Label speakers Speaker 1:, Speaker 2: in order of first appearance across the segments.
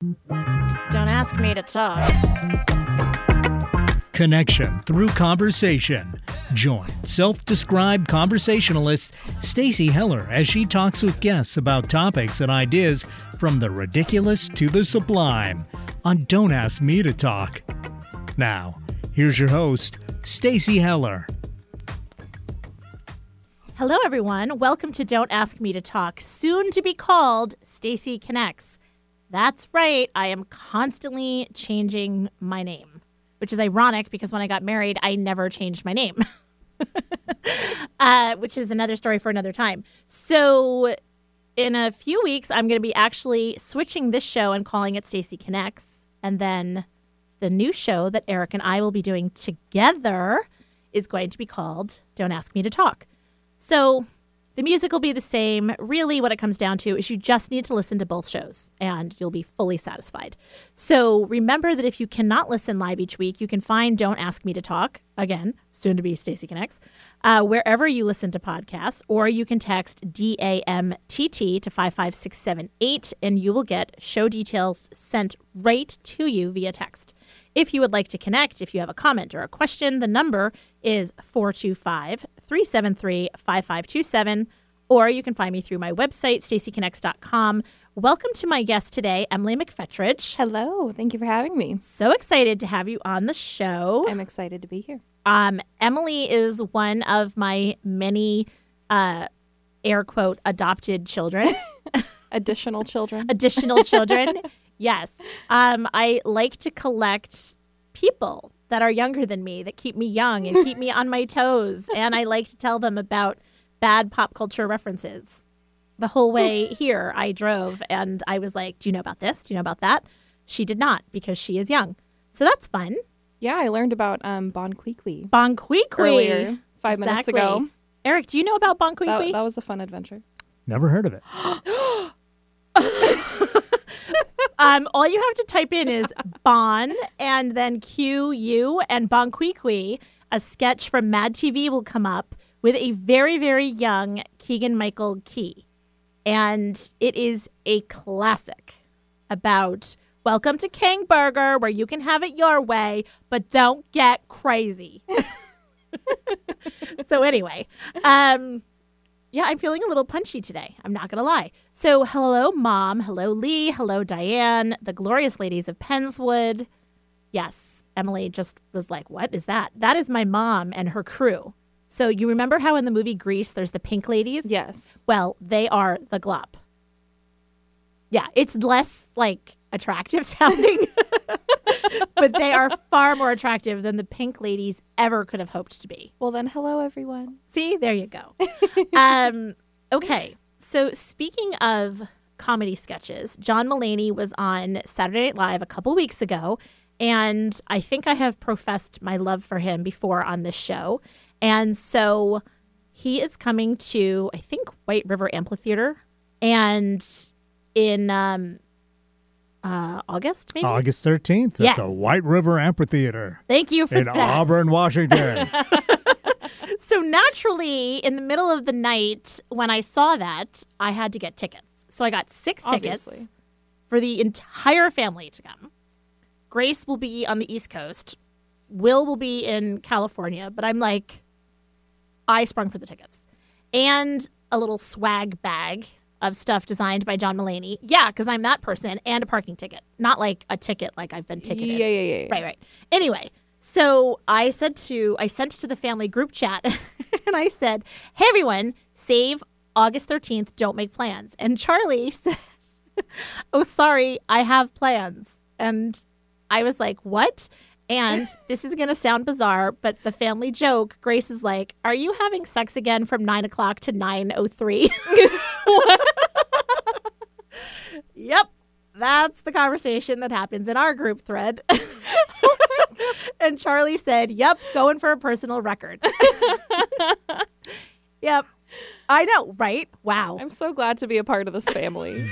Speaker 1: Don't ask me to talk.
Speaker 2: Connection through conversation. Join self-described conversationalist Stacy Heller as she talks with guests about topics and ideas from the ridiculous to the sublime on Don't Ask Me to Talk. Now, here's your host, Stacy Heller.
Speaker 1: Hello, everyone. Welcome to Don't Ask Me to Talk, soon to be called Stacy Connects. That's right. I am constantly changing my name, which is ironic because when I got married, I never changed my name, uh, which is another story for another time. So, in a few weeks, I'm going to be actually switching this show and calling it Stacy Connects. And then the new show that Eric and I will be doing together is going to be called Don't Ask Me to Talk. So the music will be the same. Really, what it comes down to is you just need to listen to both shows and you'll be fully satisfied. So remember that if you cannot listen live each week, you can find Don't Ask Me to Talk, again, soon to be Stacy Connects, uh, wherever you listen to podcasts, or you can text DAMTT to 55678 and you will get show details sent right to you via text. If you would like to connect, if you have a comment or a question, the number is 425 373 5527, or you can find me through my website, stacyconnects.com. Welcome to my guest today, Emily McFetridge.
Speaker 3: Hello, thank you for having me.
Speaker 1: So excited to have you on the show.
Speaker 3: I'm excited to be here.
Speaker 1: Um, Emily is one of my many, uh, air quote, adopted children.
Speaker 3: Additional children.
Speaker 1: Additional children. yes. Um, I like to collect people that are younger than me that keep me young and keep me on my toes. And I like to tell them about bad pop culture references. The whole way here, I drove and I was like, Do you know about this? Do you know about that? She did not because she is young. So that's fun.
Speaker 3: Yeah, I learned about um, Bon Qui Qui
Speaker 1: Bon Qui Qui.
Speaker 3: earlier, five minutes ago.
Speaker 1: Eric, do you know about Bon Qui
Speaker 3: That,
Speaker 1: Qui?
Speaker 3: that was a fun adventure.
Speaker 2: Never heard of it.
Speaker 1: Um, all you have to type in is Bon and then Q U and Bon Qui Qui. A sketch from Mad TV will come up with a very, very young Keegan Michael Key. And it is a classic about welcome to King Burger, where you can have it your way, but don't get crazy. so, anyway, um, yeah, I'm feeling a little punchy today. I'm not going to lie. So, hello, Mom. Hello, Lee. Hello, Diane. The glorious ladies of Penswood. Yes, Emily just was like, What is that? That is my mom and her crew. So, you remember how in the movie Grease there's the pink ladies?
Speaker 3: Yes.
Speaker 1: Well, they are the glop. Yeah, it's less like attractive sounding, but they are far more attractive than the pink ladies ever could have hoped to be.
Speaker 3: Well, then, hello, everyone.
Speaker 1: See, there you go. um, okay, so speaking of comedy sketches, John Mulaney was on Saturday Night Live a couple weeks ago, and I think I have professed my love for him before on this show. And so he is coming to, I think, White River Amphitheater, and in um, uh, August, maybe.
Speaker 2: August 13th
Speaker 1: Yes.
Speaker 2: at the White River Amphitheater
Speaker 1: Thank you for
Speaker 2: in
Speaker 1: that.
Speaker 2: Auburn, Washington.
Speaker 1: So naturally, in the middle of the night, when I saw that, I had to get tickets. So I got six tickets
Speaker 3: Obviously.
Speaker 1: for the entire family to come. Grace will be on the East Coast. Will will be in California, but I'm like, I sprung for the tickets. And a little swag bag of stuff designed by John Mulaney. Yeah, because I'm that person, and a parking ticket. Not like a ticket like I've been ticketed.
Speaker 3: Yeah, yeah, yeah. yeah.
Speaker 1: Right, right. Anyway, so I said to I sent to the family group chat and I said, "Hey everyone, save August 13th, don't make plans." And Charlie said, "Oh, sorry, I have plans." And I was like, "What?" And this is going to sound bizarre, but the family joke, Grace is like, Are you having sex again from nine o'clock to 9.03? yep. That's the conversation that happens in our group thread. and Charlie said, Yep, going for a personal record. yep. I know, right? Wow.
Speaker 3: I'm so glad to be a part of this family.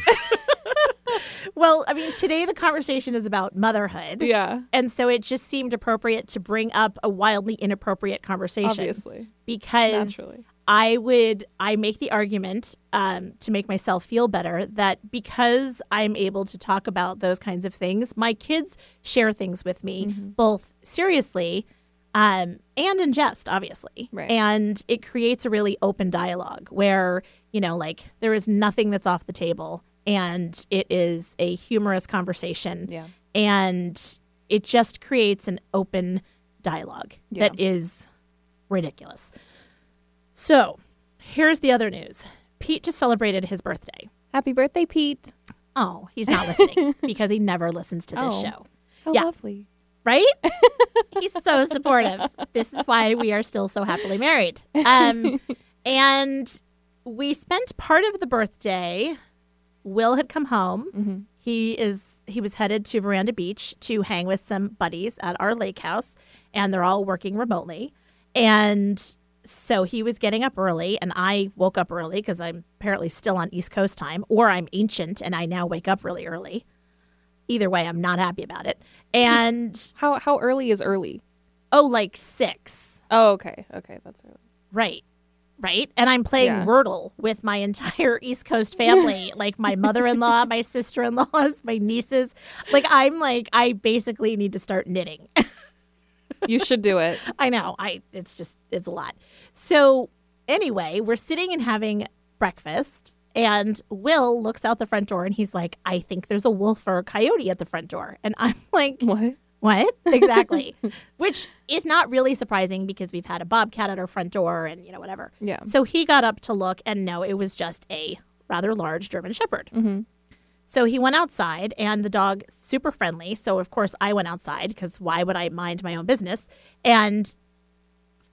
Speaker 1: Well, I mean, today the conversation is about motherhood.
Speaker 3: yeah,
Speaker 1: And so it just seemed appropriate to bring up a wildly inappropriate conversation.
Speaker 3: obviously.
Speaker 1: Because
Speaker 3: Naturally.
Speaker 1: I would I make the argument um, to make myself feel better that because I'm able to talk about those kinds of things, my kids share things with me both seriously um, and in jest, obviously.
Speaker 3: Right.
Speaker 1: And it creates a really open dialogue where you know, like there is nothing that's off the table, and it is a humorous conversation
Speaker 3: Yeah.
Speaker 1: and it just creates an open dialogue
Speaker 3: Yeah.
Speaker 1: that is ridiculous. So, here's the other news. Pete just celebrated his birthday.
Speaker 3: Happy birthday, Pete.
Speaker 1: Oh, he's not listening because he never listens to this
Speaker 3: Oh.
Speaker 1: show.
Speaker 3: Oh,
Speaker 1: Yeah.
Speaker 3: lovely.
Speaker 1: Right? he's so supportive. This is why we are still so happily married. Um, and we spent part of the birthday. Will had come home. Mm-hmm. He is he was headed to Veranda Beach to hang with some buddies at our lake house, and they're all working remotely. And so he was getting up early, and I woke up early because I'm apparently still on East Coast time, or I'm ancient and I now wake up really early. Either way, I'm not happy about it. And
Speaker 3: How how early is early?
Speaker 1: oh, like six,
Speaker 3: Oh, okay. Okay, that's early.
Speaker 1: right? Right. And I'm playing
Speaker 3: Yeah.
Speaker 1: Wordle with my entire East Coast family, like my mother in law, my sister in laws, my nieces. Like, I'm like, I basically need to start knitting.
Speaker 3: You should do it.
Speaker 1: I know. I it's just it's a lot. So anyway, we're sitting and having breakfast and Will looks out the front door and he's like, I think there's a wolf or a coyote at the front door. And I'm like,
Speaker 3: What?
Speaker 1: What? Exactly. Which is not really surprising because we've had a bobcat at our front door and you know whatever.
Speaker 3: Yeah.
Speaker 1: So he got up to look and no, it was just a rather large German shepherd. So he went outside, and the dog super friendly. So of course I went outside because why would I mind my own business? And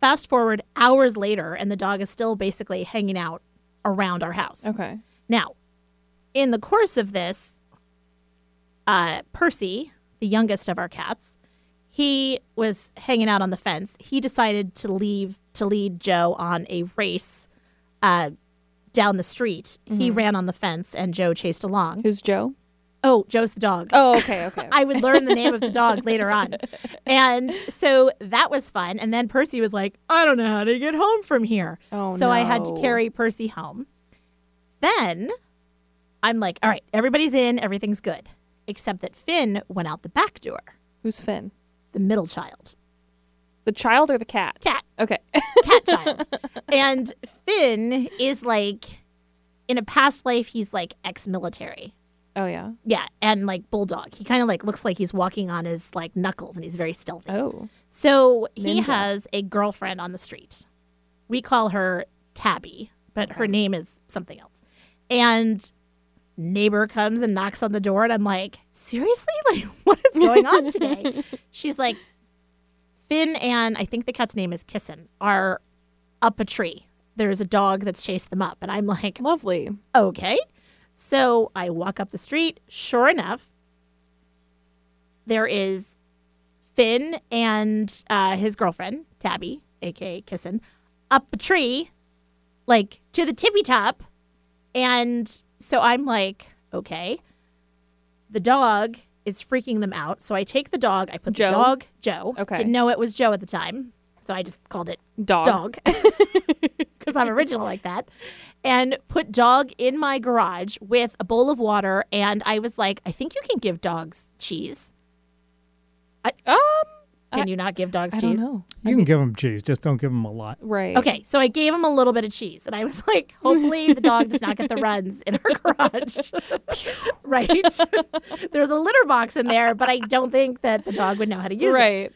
Speaker 1: fast forward hours later, and the dog is still basically hanging out around our house.
Speaker 3: Okay.
Speaker 1: Now, in the course of this, uh, Percy, the youngest of our cats, he was hanging out on the fence. He decided to leave to lead Joe on a race uh, down the street. He ran on the fence, and Joe chased along.
Speaker 3: Who's Joe?
Speaker 1: Oh, Joe's the dog.
Speaker 3: Oh, okay, okay.
Speaker 1: I would learn the name of the dog later on. And so that was fun. And then Percy was like, I don't know how to get home from here.
Speaker 3: Oh,
Speaker 1: so I had to carry Percy home. Then I'm like, all right, everybody's in, everything's good. Except that Finn went out the back door,
Speaker 3: Who's Finn?
Speaker 1: the middle child,
Speaker 3: The child or the cat?
Speaker 1: cat,
Speaker 3: Okay.
Speaker 1: cat child. And Finn is like, in a past life, he's like ex military.
Speaker 3: oh yeah.
Speaker 1: Yeah, and like bulldog. He kind of like looks like he's walking on his like knuckles and he's very stealthy.
Speaker 3: Oh.
Speaker 1: So he
Speaker 3: Ninja.
Speaker 1: has a girlfriend on the street. We call her Tabby, but her name is something else. And neighbor comes and knocks on the door, and I'm like, seriously? Like, what is going on today? She's like, Finn and I think the cat's name is Kissin are up a tree. There's a dog that's chased them up. And I'm like,
Speaker 3: Lovely.
Speaker 1: okay. So I walk up the street. Sure enough, there is Finn and uh, his girlfriend, Tabby, aka Kissin, up a tree, like to the tippy top. And so I'm like, okay. The dog is freaking them out. So I take the dog, I put
Speaker 3: Joe?
Speaker 1: the dog, Joe.
Speaker 3: Okay.
Speaker 1: Didn't know it was Joe at the time. So I just called it
Speaker 3: Dog.
Speaker 1: dog because I'm original like that. And put dog in my garage with a bowl of water. And I was like, I think you can give dogs cheese.
Speaker 3: Um.
Speaker 1: Can
Speaker 3: I-
Speaker 1: you not give dogs
Speaker 3: I don't
Speaker 1: cheese?
Speaker 3: know.
Speaker 2: You can give them cheese, just don't give them a lot.
Speaker 3: Right.
Speaker 1: Okay, so I gave him a little bit of cheese, and I was like, hopefully the dog does not get the runs in our garage. right? There's a litter box in there, but I don't think that the dog would know how to use it.
Speaker 3: Right.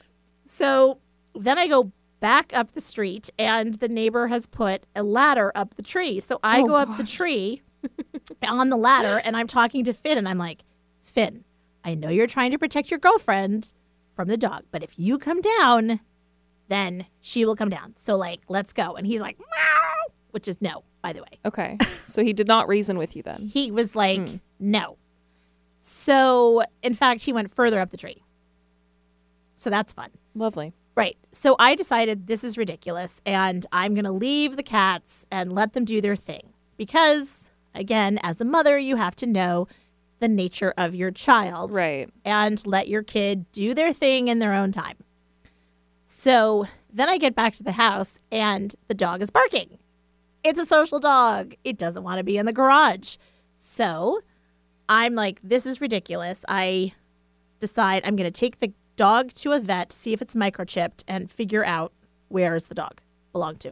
Speaker 1: So then I go back up the street, and the neighbor has put a ladder up the tree. So I
Speaker 3: Oh,
Speaker 1: go up the tree on the ladder, and I'm talking to Finn, and I'm like, Finn, I know you're trying to protect your girlfriend from the dog, but if you come down, then she will come down. So, like, let's go. And he's like, meow, which is no, by the way.
Speaker 3: Okay. So he did not reason with you then.
Speaker 1: He was like, hmm. no. So, in fact, he went further up the tree. So that's fun.
Speaker 3: Lovely.
Speaker 1: Right. So I decided this is ridiculous and I'm going to leave the cats and let them do their thing. Because, again, as a mother, you have to know the nature of your child
Speaker 3: Right.
Speaker 1: and let your kid do their thing in their own time. So then I get back to the house and the dog is barking. It's a social dog. It doesn't want to be in the garage. So I'm like, this is ridiculous. I decide I'm going to take the dog to a vet, see if it's microchipped, and figure out where is the dog belong to.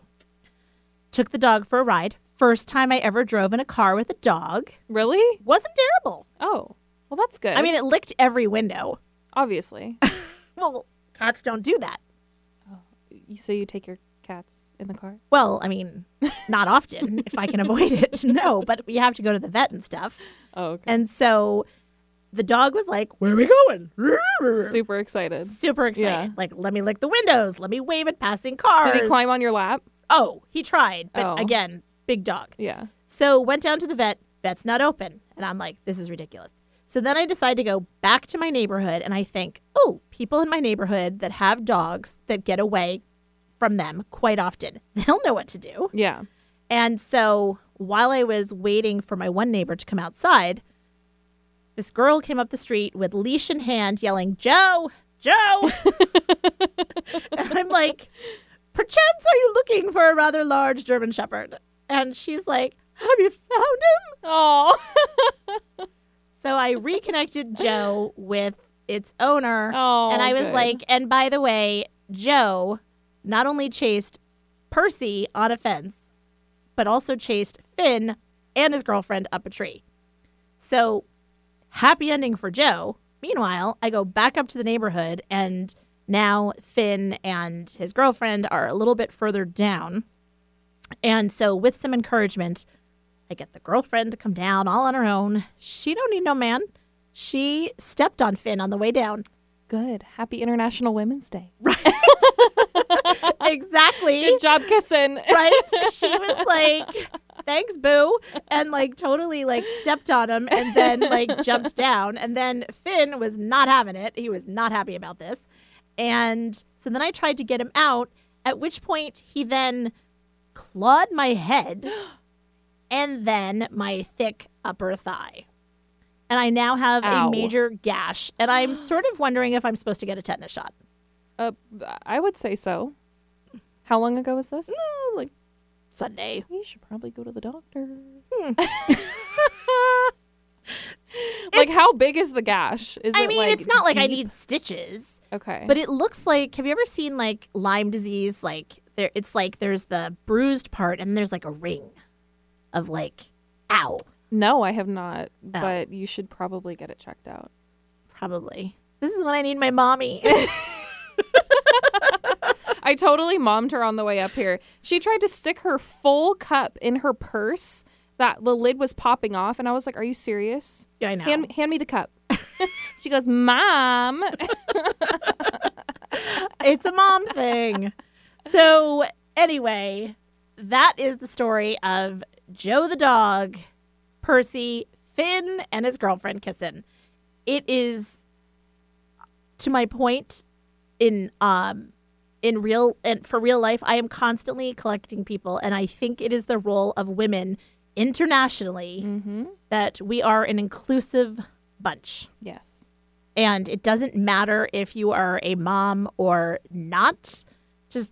Speaker 1: Took the dog for a ride. First time I ever drove in a car with a dog.
Speaker 3: Really?
Speaker 1: Wasn't terrible.
Speaker 3: Oh, well, that's good.
Speaker 1: I mean, it licked every window.
Speaker 3: obviously.
Speaker 1: Well, cats don't do that.
Speaker 3: you so you take your cats in the car?
Speaker 1: Well, I mean, not often if I can avoid it. No, but we have to go to the vet and stuff.
Speaker 3: Oh, okay.
Speaker 1: And so the dog was like, Where are we going?
Speaker 3: Super excited.
Speaker 1: Super excited.
Speaker 3: Yeah.
Speaker 1: Like, let me lick the windows. Let me wave at passing cars.
Speaker 3: Did he climb on your lap?
Speaker 1: Oh, he tried. But
Speaker 3: Oh.
Speaker 1: again, big dog.
Speaker 3: Yeah.
Speaker 1: So went down to the vet. Vet's not open. And I'm like, this is ridiculous. So then I decide to go back to my neighborhood and I think, oh, people in my neighborhood that have dogs that get away from them quite often, they'll know what to do.
Speaker 3: Yeah.
Speaker 1: And so while I was waiting for my one neighbor to come outside, this girl came up the street with leash in hand yelling, Joe, Joe. and I'm like, perchance are you looking for a rather large German Shepherd? And she's like, have you found him?
Speaker 3: Oh.
Speaker 1: So I reconnected Joe with its owner.
Speaker 3: Oh,
Speaker 1: and I was
Speaker 3: good.
Speaker 1: like, and by the way, Joe not only chased Percy on a fence, but also chased Finn and his girlfriend up a tree. So happy ending for Joe. Meanwhile, I go back up to the neighborhood and now Finn and his girlfriend are a little bit further down. And so with some encouragement, I get the girlfriend to come down all on her own. She don't need no man. She stepped on Finn on the way down.
Speaker 3: Good. Happy International Women's Day. Right.
Speaker 1: exactly.
Speaker 3: Good job Kissin.
Speaker 1: right? She was like, "Thanks, boo," and like totally like stepped on him and then like jumped down. And then Finn was not having it. He was not happy about this. And so then I tried to get him out. At which point he then clawed my head and then my thick upper thigh. And I now have
Speaker 3: Ow.
Speaker 1: a major gash. And I'm sort of wondering if I'm supposed to get a tetanus shot.
Speaker 3: Uh, I would say so. How long ago was this?
Speaker 1: Oh, like Sunday.
Speaker 3: You should probably go to the doctor.
Speaker 1: Hmm.
Speaker 3: like, how big is the gash? Is
Speaker 1: I mean,
Speaker 3: like
Speaker 1: it's not like I need stitches.
Speaker 3: Okay,
Speaker 1: But it looks like have you ever seen like Lyme disease? Like there it's like there's the bruised part and there's like a ring of like ow,
Speaker 3: no, I have not.
Speaker 1: Oh.
Speaker 3: But you should probably get it checked out.
Speaker 1: probably. This is when I need my mommy.
Speaker 3: I totally mommed her on the way up here. She tried to stick her full cup in her purse. That the lid was popping off, and I was like, "Are you serious?
Speaker 1: Yeah, I know.
Speaker 3: Hand hand me the cup." she goes, "Mom."
Speaker 1: it's a mom thing. So anyway, that is the story of Joe the dog, Percy, Finn, and his girlfriend Kissin. It is to my point in um in real and for real life, I am constantly collecting people, and I think it is the role of women internationally
Speaker 3: mm-hmm.
Speaker 1: that we are an inclusive bunch.
Speaker 3: Yes.
Speaker 1: And it doesn't matter if you are a mom or not. Just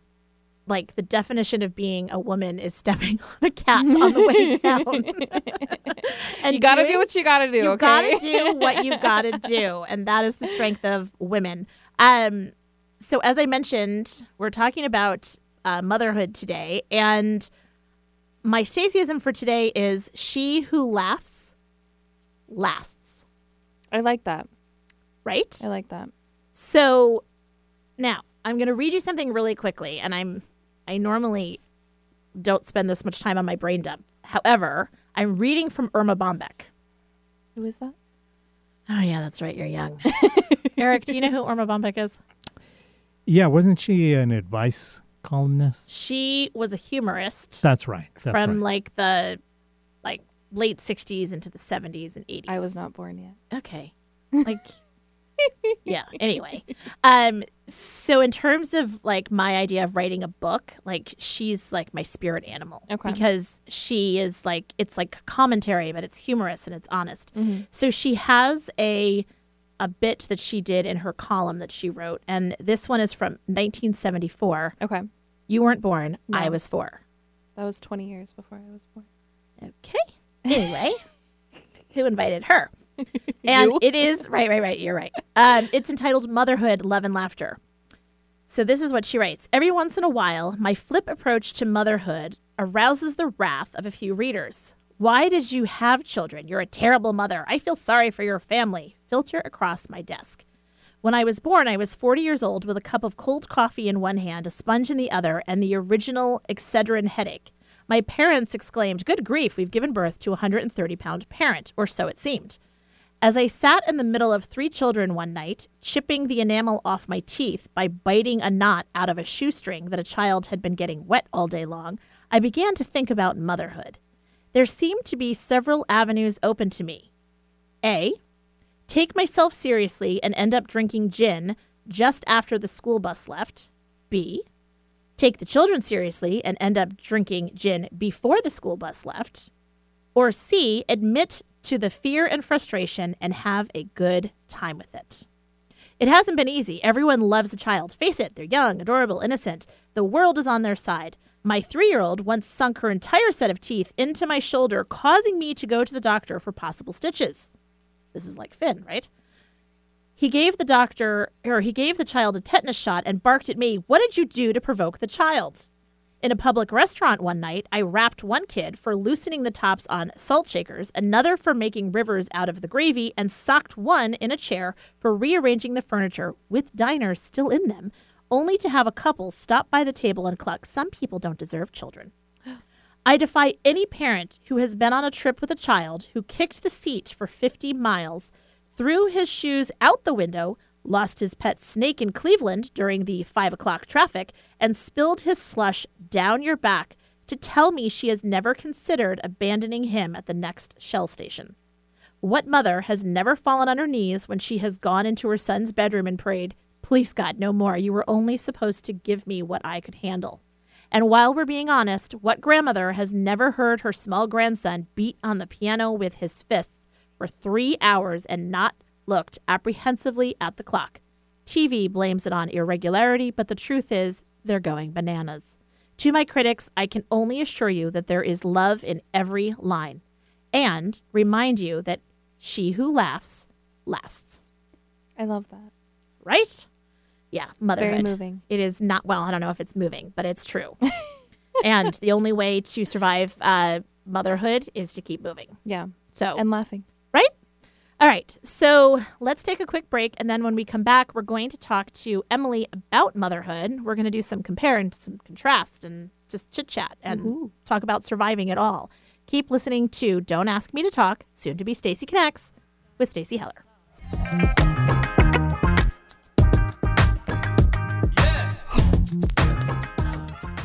Speaker 1: like the definition of being a woman is stepping on a cat on the way down. and
Speaker 3: You got to do what you got to do.
Speaker 1: you
Speaker 3: okay.
Speaker 1: gotta do what you gotta do, and that is the strength of women. Um, so as I mentioned, we're talking about uh, motherhood today, and my Stacyism for today is "She who laughs lasts."
Speaker 3: I like that.
Speaker 1: Right?
Speaker 3: I like that.
Speaker 1: So now I'm going to read you something really quickly, and I'm I normally don't spend this much time on my brain dump. However, I'm reading from Erma Bombeck.
Speaker 3: Who is that?
Speaker 1: Oh yeah, that's right. You're young, Eric. Do you know who Erma Bombeck is?
Speaker 4: Yeah, wasn't she an advice columnist?
Speaker 1: She was a humorist
Speaker 4: That's right. That's
Speaker 1: from
Speaker 4: right.
Speaker 1: like the like late '60s into the '70s and '80s.
Speaker 3: I was not born yet.
Speaker 1: okay. Like yeah. Anyway, um, so in terms of like my idea of writing a book, like she's like my spirit animal.
Speaker 3: Okay.
Speaker 1: Because she is like it's like commentary, but it's humorous and it's honest.
Speaker 3: Mm-hmm.
Speaker 1: So she has a a bit that she did in her column that she wrote, and this one is from 1974.
Speaker 3: Okay.
Speaker 1: You weren't born. I was four.
Speaker 3: That was 20 years before I was born.
Speaker 1: Okay. Anyway, who invited her? And it is right, right, right. You're right. Um, it's entitled Motherhood, Love and Laughter. So this is what she writes. Every once in a while, my flip approach to motherhood arouses the wrath of a few readers. Why did you have children? You're a terrible mother. I feel sorry for your family. Filter across my desk. When I was born, I was 40 years old with a cup of cold coffee in one hand, a sponge in the other, and the original Excedrin headache. My parents exclaimed, Good grief, we've given birth to a 130 pound parent, or so it seemed. As I sat in the middle of three children one night, chipping the enamel off my teeth by biting a knot out of a shoestring that a child had been getting wet all day long, I began to think about motherhood. There seemed to be several avenues open to me. A. Take myself seriously and end up drinking gin just after the school bus left. B. Take the children seriously and end up drinking gin before the school bus left. Or C, admit to the fear and frustration and have a good time with it. It hasn't been easy. Everyone loves a child. Face it, they're young, adorable, innocent. The world is on their side. My three year old once sunk her entire set of teeth into my shoulder, causing me to go to the doctor for possible stitches. This is like Finn, right? He gave the doctor, or he gave the child a tetanus shot and barked at me, What did you do to provoke the child? In a public restaurant one night, I rapped one kid for loosening the tops on salt shakers, another for making rivers out of the gravy, and socked one in a chair for rearranging the furniture with diners still in them, only to have a couple stop by the table and cluck, Some people don't deserve children. I defy any parent who has been on a trip with a child who kicked the seat for 50 miles, threw his shoes out the window, lost his pet snake in Cleveland during the 5 o'clock traffic, and spilled his slush down your back to tell me she has never considered abandoning him at the next Shell station. What mother has never fallen on her knees when she has gone into her son's bedroom and prayed, Please, God, no more. You were only supposed to give me what I could handle. And while we're being honest, what grandmother has never heard her small grandson beat on the piano with his fists for three hours and not looked apprehensively at the clock? TV blames it on irregularity, but the truth is, they're going bananas. To my critics, I can only assure you that there is love in every line and remind you that she who laughs lasts.
Speaker 3: I love that.
Speaker 1: Right? Yeah, motherhood.
Speaker 3: Very moving.
Speaker 1: It is not, well, I don't know if it's moving, but it's true. and the only way to survive uh, motherhood is to keep moving.
Speaker 3: Yeah.
Speaker 1: So,
Speaker 3: And laughing.
Speaker 1: All right. So let's take a quick break. And then when we come back, we're going to talk to Emily about motherhood. We're going to do some compare and some contrast and just chit chat and talk about surviving it all. Keep listening to Don't Ask Me to Talk, soon to be Stacy Connects with Stacy Heller.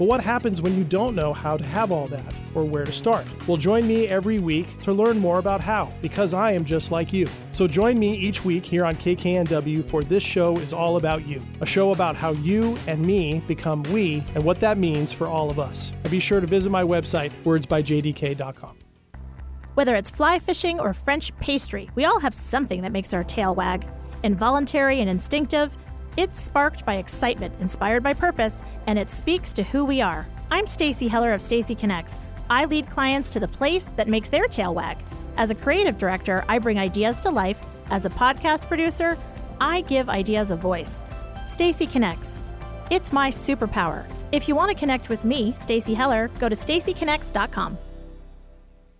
Speaker 5: But what happens when you don't know how to have all that or where to start? Well, join me every week to learn more about how, because I am just like you. So join me each week here on KKNW for This Show is All About You, a show about how you and me become we and what that means for all of us. And be sure to visit my website, wordsbyjdk.com.
Speaker 1: Whether it's fly fishing or French pastry, we all have something that makes our tail wag. Involuntary and instinctive, it's sparked by excitement, inspired by purpose, and it speaks to who we are. I'm Stacy Heller of Stacy Connects. I lead clients to the place that makes their tail wag. As a creative director, I bring ideas to life. As a podcast producer, I give ideas a voice. Stacy Connects. It's my superpower. If you want to connect with me, Stacy Heller, go to stacyconnects.com.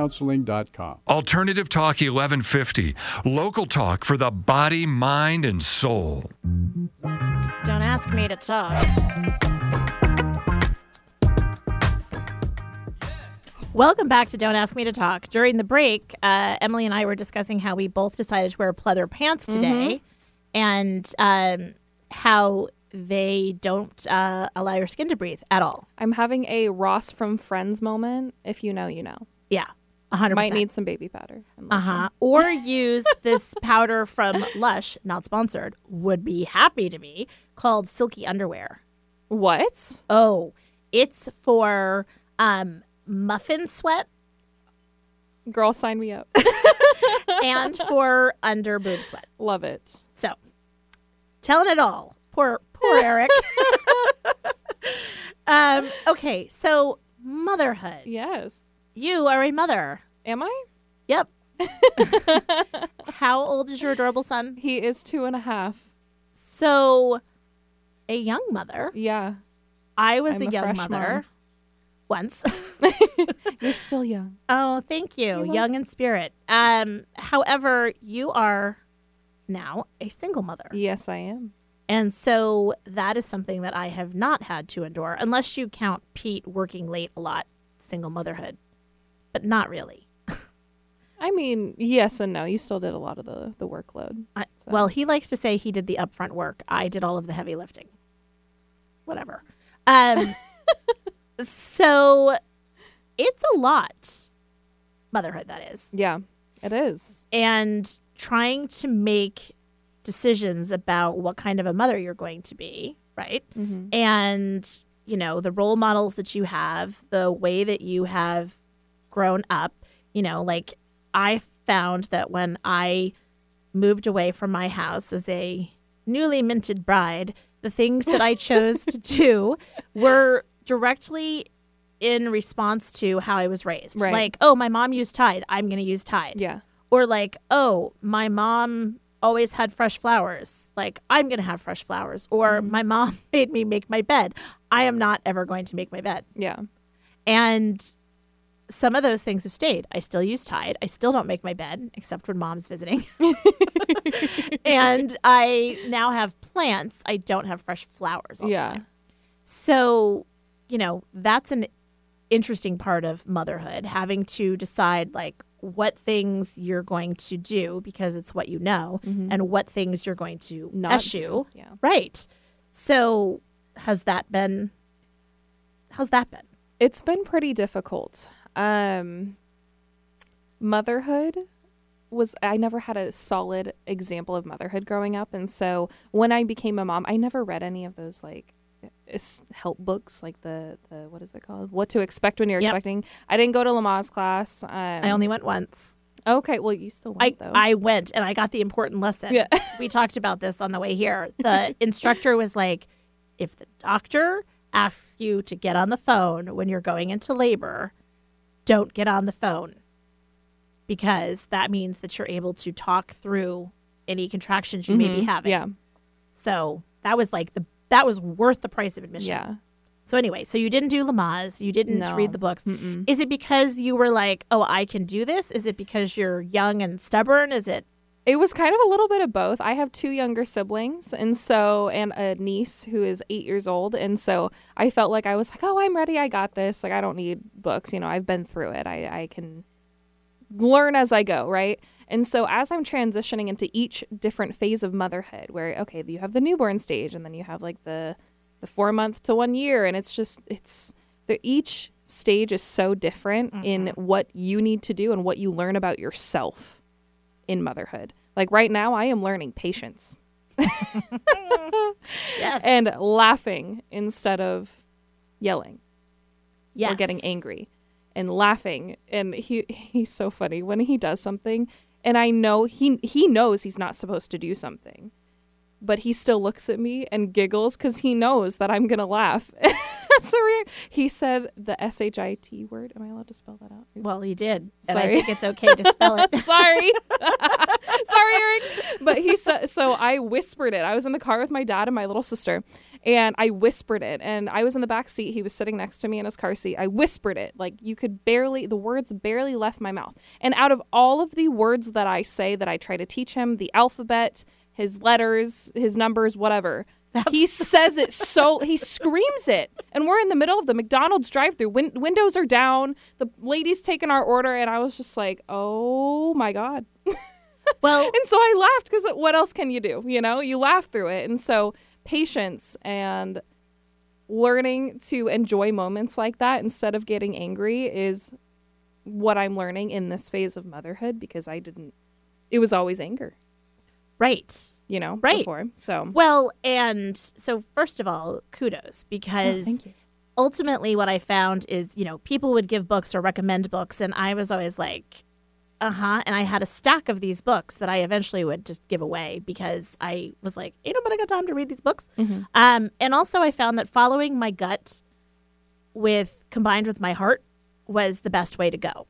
Speaker 6: kuipercounseling.com.
Speaker 7: Alternative Talk 1150, local talk for the body, mind, and soul.
Speaker 1: Don't ask me to talk. Welcome back to Don't Ask Me to Talk. During the break, uh, Emily and I were discussing how we both decided to wear pleather pants today and um, how they don't uh, allow your skin to breathe at all.
Speaker 3: I'm having a Ross from Friends moment. If you know, you know.
Speaker 1: Yeah, 100%.
Speaker 3: Might need some baby powder.
Speaker 1: Uh huh. Or use this powder from Lush, not sponsored, would be happy to be, called Silky Underwear.
Speaker 3: What?
Speaker 1: Oh, it's for um, muffin sweat
Speaker 3: Girl, sign me up.
Speaker 1: and for under boob sweat.
Speaker 3: Love it.
Speaker 1: So, telling it all. Poor, poor Eric. um, okay, so motherhood.
Speaker 3: Yes.
Speaker 1: You are a mother.
Speaker 3: Am I?
Speaker 1: Yep. How old is your adorable son?
Speaker 3: He is two and a half.
Speaker 1: So, a young mother.
Speaker 3: Yeah.
Speaker 1: I was a
Speaker 3: a
Speaker 1: young mother
Speaker 3: mom.
Speaker 1: once.
Speaker 3: You're still young.
Speaker 1: oh, thank you. Young in spirit. Um, however, you are now a single mother.
Speaker 3: Yes, I am.
Speaker 1: And so that is something that I have not had to endure, unless you count Pete working late a lot, single motherhood, but not really.
Speaker 3: I mean, yes and no. You still did a lot of the, the workload.
Speaker 1: I,
Speaker 3: So-
Speaker 1: Well, he likes to say he did the upfront work. I did all of the heavy lifting. Whatever. Um, so it's a lot, motherhood, that is.
Speaker 3: Yeah, it is.
Speaker 1: and trying to make decisions about what kind of a mother you're going to be, right? And, you know, the role models that you have, the way that you have grown up, you know, like I found that when I moved away from my house as a newly minted bride, the things that I chose to do were directly in response to how I was raised.
Speaker 3: Right.
Speaker 1: Like, oh, my mom used Tide, I'm going to use Tide
Speaker 3: Yeah.
Speaker 1: or like oh my mom always had fresh flowers like i'm gonna have fresh flowers or mm-hmm. my mom made me make my bed i am not ever going to make my bed
Speaker 3: Yeah.
Speaker 1: and some of those things have stayed. I still use tide. I still don't make my bed except when mom's visiting. And i now have plants. I don't have fresh flowers all the
Speaker 3: Yeah.
Speaker 1: time. So you know that's an interesting part of motherhood having to decide like what things you're going to do because it's what you know and what things you're going to
Speaker 3: Mm-hmm. Not
Speaker 1: eschew.
Speaker 3: do, yeah.
Speaker 1: right. So has that been how's that been?
Speaker 3: It's been pretty difficult. Um, motherhood was I never had a solid example of motherhood growing up, and so when I became a mom, I never read any of those like help books, like the the what is it called? What to expect when you're
Speaker 1: Yep.
Speaker 3: expecting. I didn't go to Lamaze class. Um,
Speaker 1: i only went once
Speaker 3: okay. Well, you still
Speaker 1: I,
Speaker 3: went though.
Speaker 1: I went and I got the important lesson.
Speaker 3: Yeah.
Speaker 1: we talked about this on the way here. The instructor was like, if the doctor asks you to get on the phone when you're going into labor, don't get on the phone because that means that you're able to talk through any contractions you may be having.
Speaker 3: Mm-hmm. yeah,
Speaker 1: So that was like the that was worth the price of admission.
Speaker 3: yeah.
Speaker 1: So anyway, so you didn't do Lamaze, you didn't
Speaker 3: No.
Speaker 1: read the books. Is it because you were like, "Oh, I can do this"? Is it because you're young and stubborn? Is it
Speaker 3: It was kind of a little bit of both. I have two younger siblings, and so, and a niece who is eight years old. And so I felt like I was like, oh, I'm ready. I got this. Like, I don't need books. You know, I've been through it. I, I can learn as I go, right? And so as I'm transitioning into each different phase of motherhood, where, okay, you have the newborn stage, and then you have like the, the four month to one year. And it's just, it's, the, each stage is so different in mm-hmm. what you need to do and what you learn about yourself in motherhood. Like right now, I am learning patience
Speaker 1: yes
Speaker 3: and laughing instead of yelling
Speaker 1: yes.
Speaker 3: or getting angry and laughing. And he he's so funny when he does something, and I know he he knows he's not supposed to do something, but he still looks at me and giggles because he knows that I'm gonna laugh. Rea- He said the S H I T word. Am I allowed to spell that out? Oops.
Speaker 1: Well, you did, and I think it's okay to spell it.
Speaker 3: Sorry. Sorry, Eric. But he said, so I whispered it. I was in the car with my dad and my little sister, and I whispered it. And I was in the back seat. He was sitting next to me in his car seat. I whispered it. Like you could barely, the words barely left my mouth. And out of all of the words that I say that I try to teach him, the alphabet, his letters, his numbers, whatever, he says it so he screams it, and we're in the middle of the McDonald's drive-through. Win- windows are down. The lady's taking our order, and I was just like, "Oh my god!"
Speaker 1: Well,
Speaker 3: and so I laughed because what else can you do? You know, you laugh through it, and so patience and learning to enjoy moments like that instead of getting angry is what I'm learning in this phase of motherhood because I didn't. It was always anger,
Speaker 1: right.
Speaker 3: you know,
Speaker 1: Right.
Speaker 3: before. So
Speaker 1: Well, and so first of all, kudos because
Speaker 3: Oh, thank you.
Speaker 1: ultimately what I found is, you know, people would give books or recommend books and I was always like, uh-huh, and I had a stack of these books that I eventually would just give away because I was like, ain't nobody got time to read these books.
Speaker 3: Mm-hmm.
Speaker 1: Um, and also I found that following my gut with combined with my heart was the best way to go.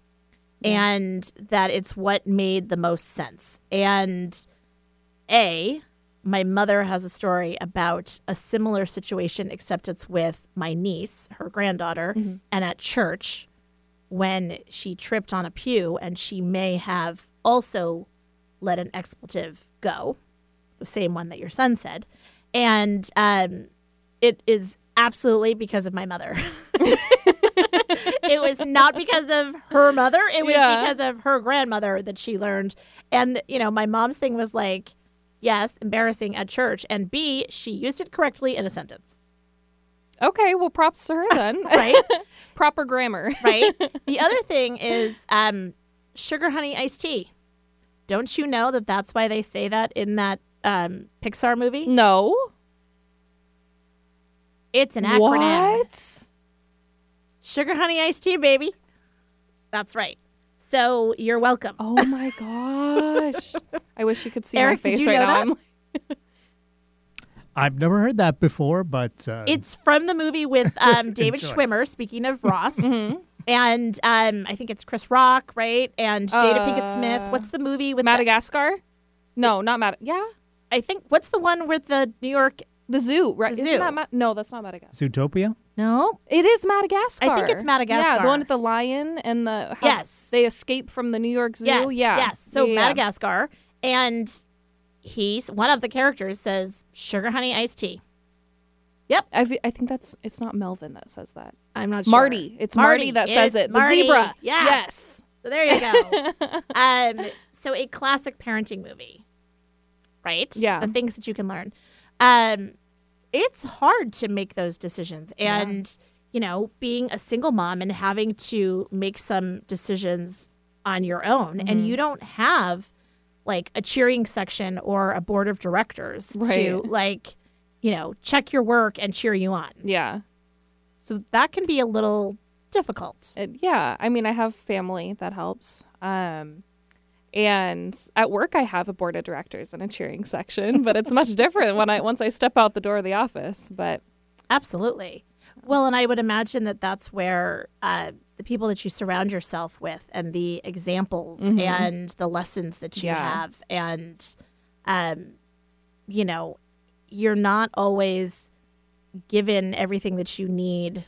Speaker 1: And that it's what made the most sense. And A, my mother has a story about a similar situation, except it's with my niece, her granddaughter, and at church when she tripped on a pew and she may have also let an expletive go, the same one that your son said. And um, it is absolutely because of my mother. it was not because of her mother. It was
Speaker 3: Yeah.
Speaker 1: because of her grandmother that she learned. And, you know, my mom's thing was like, yes, embarrassing at church. And B, she used it correctly in a sentence,
Speaker 3: okay, well, props to her then.
Speaker 1: right?
Speaker 3: Proper grammar.
Speaker 1: right? The other thing is um, sugar honey iced tea. Don't you know that that's why they say that in that um, Pixar movie?
Speaker 3: No.
Speaker 1: It's an acronym.
Speaker 3: What?
Speaker 1: Sugar honey iced tea, baby. That's right. So you're welcome.
Speaker 3: Oh my gosh. I wish you could see
Speaker 1: Eric,
Speaker 3: my face right now.
Speaker 1: that?
Speaker 3: I'm like,
Speaker 4: I've never heard that before, but uh,
Speaker 1: It's from the movie with um, David Schwimmer. Speaking of Ross,
Speaker 3: Mm-hmm.
Speaker 1: and um, I think it's Chris Rock, right? And Jada Pinkett Smith.
Speaker 3: Uh,
Speaker 1: What's the movie with the-
Speaker 3: Madagascar? No, not Mad. Yeah,
Speaker 1: I think what's the one with the New York?
Speaker 3: the zoo, right?
Speaker 1: The
Speaker 3: Isn't
Speaker 1: zoo.
Speaker 3: that Ma- no, that's not Madagascar.
Speaker 4: Zootopia.
Speaker 1: No,
Speaker 3: It is Madagascar.
Speaker 1: I think it's Madagascar.
Speaker 3: Yeah, the one with the lion and the how
Speaker 1: Yes.
Speaker 3: they escape from the New York Zoo.
Speaker 1: Yes,
Speaker 3: yeah,
Speaker 1: yes. So
Speaker 3: Yeah, yeah.
Speaker 1: Madagascar, and he's one of the characters says sugar honey iced tea. Yep.
Speaker 3: I, fe- I think that's it's not Melvin that says that.
Speaker 1: I'm not sure.
Speaker 3: Marty. It's Marty, that says
Speaker 1: It's
Speaker 3: it. The zebra.
Speaker 1: Yes.
Speaker 3: Yes.
Speaker 1: So there you go. um, so a classic parenting movie, right?
Speaker 3: Yeah.
Speaker 1: The things that you can learn. Um, it's hard to make those decisions, and you know, being a single mom and having to make some decisions on your own,
Speaker 3: Mm-hmm.
Speaker 1: and you don't have like a cheering section or a board of directors to like, you know, check your work and cheer you on.
Speaker 3: Yeah.
Speaker 1: So that can be a little difficult.
Speaker 3: It- yeah, I mean, I have family that helps. Um, and at work, I have a board of directors and a cheering section, but it's much different when I once I step out the door of the office. But
Speaker 1: Absolutely. Well, and I would imagine that that's where uh, the people that you surround yourself with and the examples and the lessons that you
Speaker 3: Yeah.
Speaker 1: have. And, um, you know, you're not always given everything that you need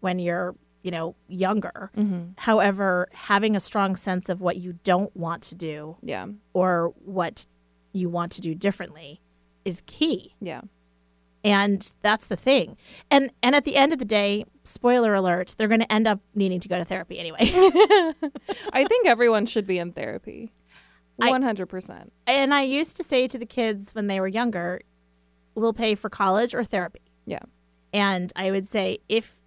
Speaker 1: when you're, you know, younger. However, having a strong sense of what you don't want to do
Speaker 3: yeah,
Speaker 1: or what you want to do differently is key
Speaker 3: yeah,
Speaker 1: and that's the thing and and at the end of the day spoiler alert they're going to end up needing to go to therapy anyway
Speaker 3: I think everyone should be in therapy. One hundred percent.
Speaker 1: and i used to say to the kids when they were younger we'll pay for college or therapy
Speaker 3: Yeah,
Speaker 1: and i would say if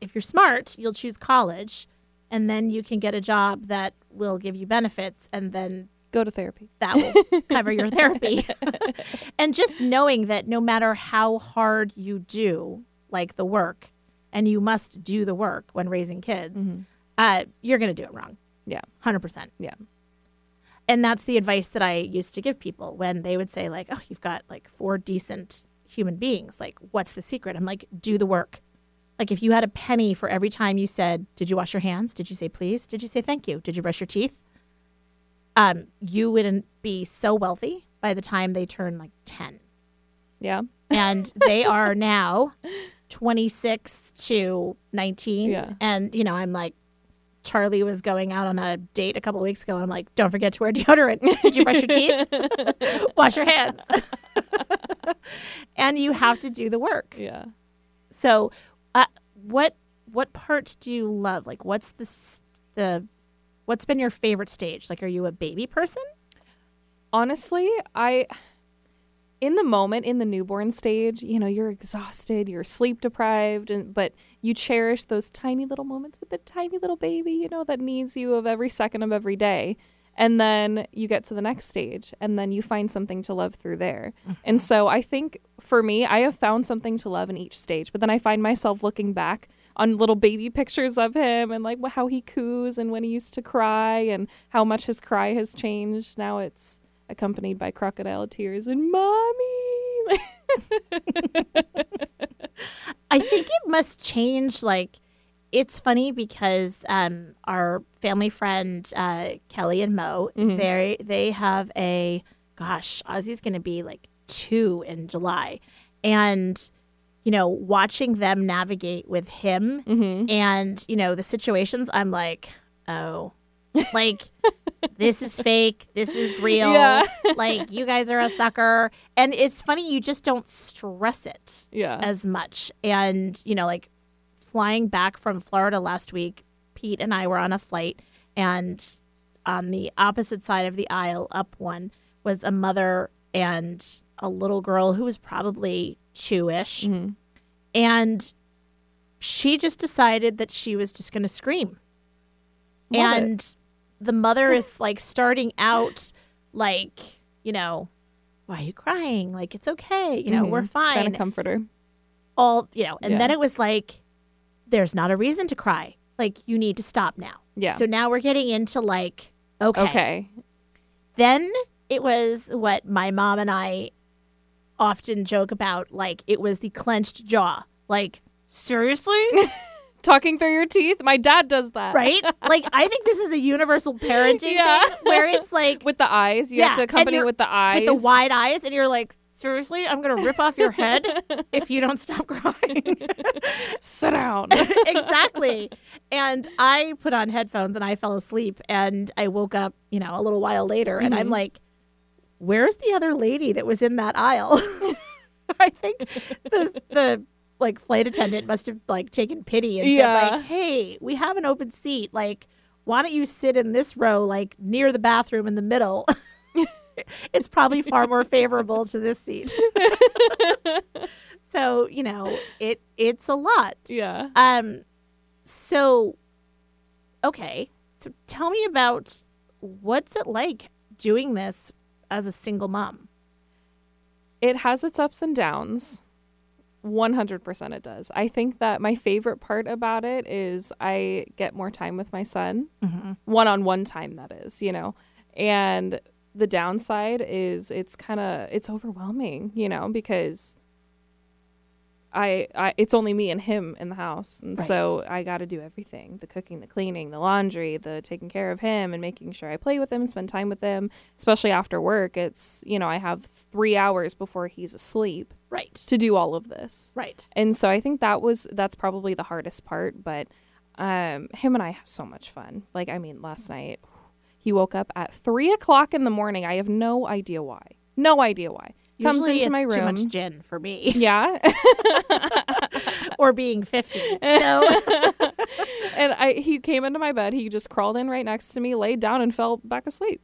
Speaker 1: if you're smart you'll choose college and then you can get a job that will give you benefits and then
Speaker 3: go to therapy.
Speaker 1: that will cover your therapy. and just knowing that no matter how hard you do, like the work, and you must do the work when raising kids, uh, you're going to do it wrong.
Speaker 3: Yeah,
Speaker 1: 100%.
Speaker 3: yeah,
Speaker 1: And that's the advice that I used to give people when they would say, like, oh, you've got like four decent human beings. Like, what's the secret? I'm like, do the work. Like, if you had a penny for every time you said, Did you wash your hands? Did you say please? Did you say thank you? Did you brush your teeth? Um, you wouldn't be so wealthy by the time they turn like 10.
Speaker 3: yeah,
Speaker 1: And they are now 26 to 19.
Speaker 3: Yeah.
Speaker 1: And, you know, I'm like, Charlie was going out on a date a couple weeks ago. I'm like, don't forget to wear deodorant. Did you brush your teeth? Wash your hands. and you have to do the work.
Speaker 3: Yeah.
Speaker 1: So, uh, what what part do you love? Like, what's the the what's been your favorite stage? Like, are you a baby person?
Speaker 3: Honestly, I in the moment in the newborn stage, you know, you're exhausted, you're sleep deprived and but you cherish those tiny little moments with the tiny little baby, you know, that needs you of every second of every day. And then you get to the next stage and then you find something to love through there. And mm-hmm. so I think for me, I have found something to love in each stage, but then I find myself looking back on little baby pictures of him and like how he coos and when he used to cry and how much his cry has changed. Now it's accompanied by crocodile tears and mommy.
Speaker 1: I think it must change. Like, it's funny because um, our family friend uh, Kelly and Mo, they they have a gosh, Ozzy's going to be like two in July, and you know, watching them navigate with him, mm-hmm. and you know the situations, I'm like, oh, like this is fake, this is real,
Speaker 3: Yeah.
Speaker 1: like you guys are a sucker, and it's funny you just don't stress it
Speaker 3: yeah.
Speaker 1: as much. And, you know, like flying back from Florida last week, Pete and I were on a flight, and on the opposite side of the aisle, up one, was a mother and a little girl who was probably two ish. And she just decided that she was just going to scream.
Speaker 3: Love it.
Speaker 1: and the mother is like starting out like, you know, why are you crying? Like, it's okay. You know, we're
Speaker 3: Mhm. Trying to comfort her.
Speaker 1: all you know and
Speaker 3: Yeah.
Speaker 1: then it was like there's not a reason to cry like you need to stop now
Speaker 3: Yeah.
Speaker 1: so now we're getting into like okay,
Speaker 3: Okay.
Speaker 1: then it was what my mom and i often joke about like it was the clenched jaw like seriously
Speaker 3: Talking through your teeth. My dad does that.
Speaker 1: right like i think this is a universal parenting
Speaker 3: Yeah.
Speaker 1: thing where it's like
Speaker 3: With the eyes. You
Speaker 1: Yeah,
Speaker 3: have to accompany it with the eyes.
Speaker 1: with the wide eyes and you're like seriously i'm gonna rip off your head if you don't stop crying
Speaker 3: Sit down.
Speaker 1: exactly. And I put on headphones and I fell asleep and I woke up, you know, a little while later and I'm mm-hmm. like, where's the other lady that was in that aisle? I think the the like flight attendant must have like taken pity and
Speaker 3: Yeah.
Speaker 1: said like, "Hey, we have an open seat. Like, why don't you sit in this row like near the bathroom in the middle?" it's probably far more favorable to this seat. so, you know, it it's a lot.
Speaker 3: yeah.
Speaker 1: Um, so, okay. So tell me about what's it like doing this as a single mom?
Speaker 3: It has its ups and downs. 100% it does. I think that my favorite part about it is I get more time with my son. One on one time, that is, you know. And the downside is it's kind of it's overwhelming, you know, because I, I it's only me and him in the house. And so I got to do everything. The cooking the cleaning the laundry the taking care of him and making sure I play with him spend time with him. Especially after work it's you know I have 3 hours before he's asleep
Speaker 1: Right.
Speaker 3: to do all of this.
Speaker 1: Right.
Speaker 3: and so I think that was that's probably the hardest part but um him and I have so much fun. Like I mean last night he woke up at three o'clock in the morning. I have no idea why. No idea why comes
Speaker 1: Usually
Speaker 3: into my room
Speaker 1: Too much gin for me,
Speaker 3: yeah
Speaker 1: or being fifty. So
Speaker 3: and I he came into my bed. He just crawled in right next to me, laid down, and fell back asleep.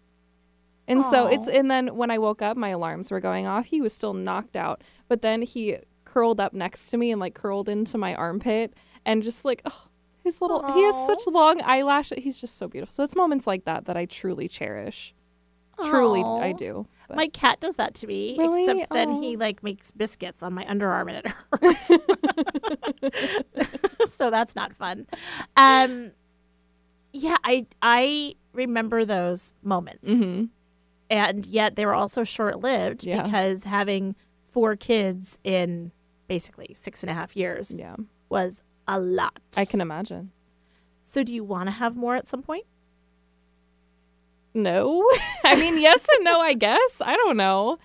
Speaker 3: And so it's and then when I woke up, my alarms were going off. He was still knocked out, but then he curled up next to me and like curled into my armpit and just like oh, his little he has such long eyelashes. He's just so beautiful. So it's moments like that that I truly cherish. Truly. I do. But-
Speaker 1: my cat does that to me.
Speaker 3: Really?
Speaker 1: Except then he like makes biscuits on my underarm and it hurts. so that's not fun. Um, yeah, I I remember those moments.
Speaker 3: Mhm.
Speaker 1: and yet they were also short lived
Speaker 3: Yeah.
Speaker 1: because having four kids in basically six and a half years
Speaker 3: yeah,
Speaker 1: was a lot.
Speaker 3: I can imagine.
Speaker 1: So, do you want to have more at some point?
Speaker 3: No. I mean, yes and no, I guess. I don't know.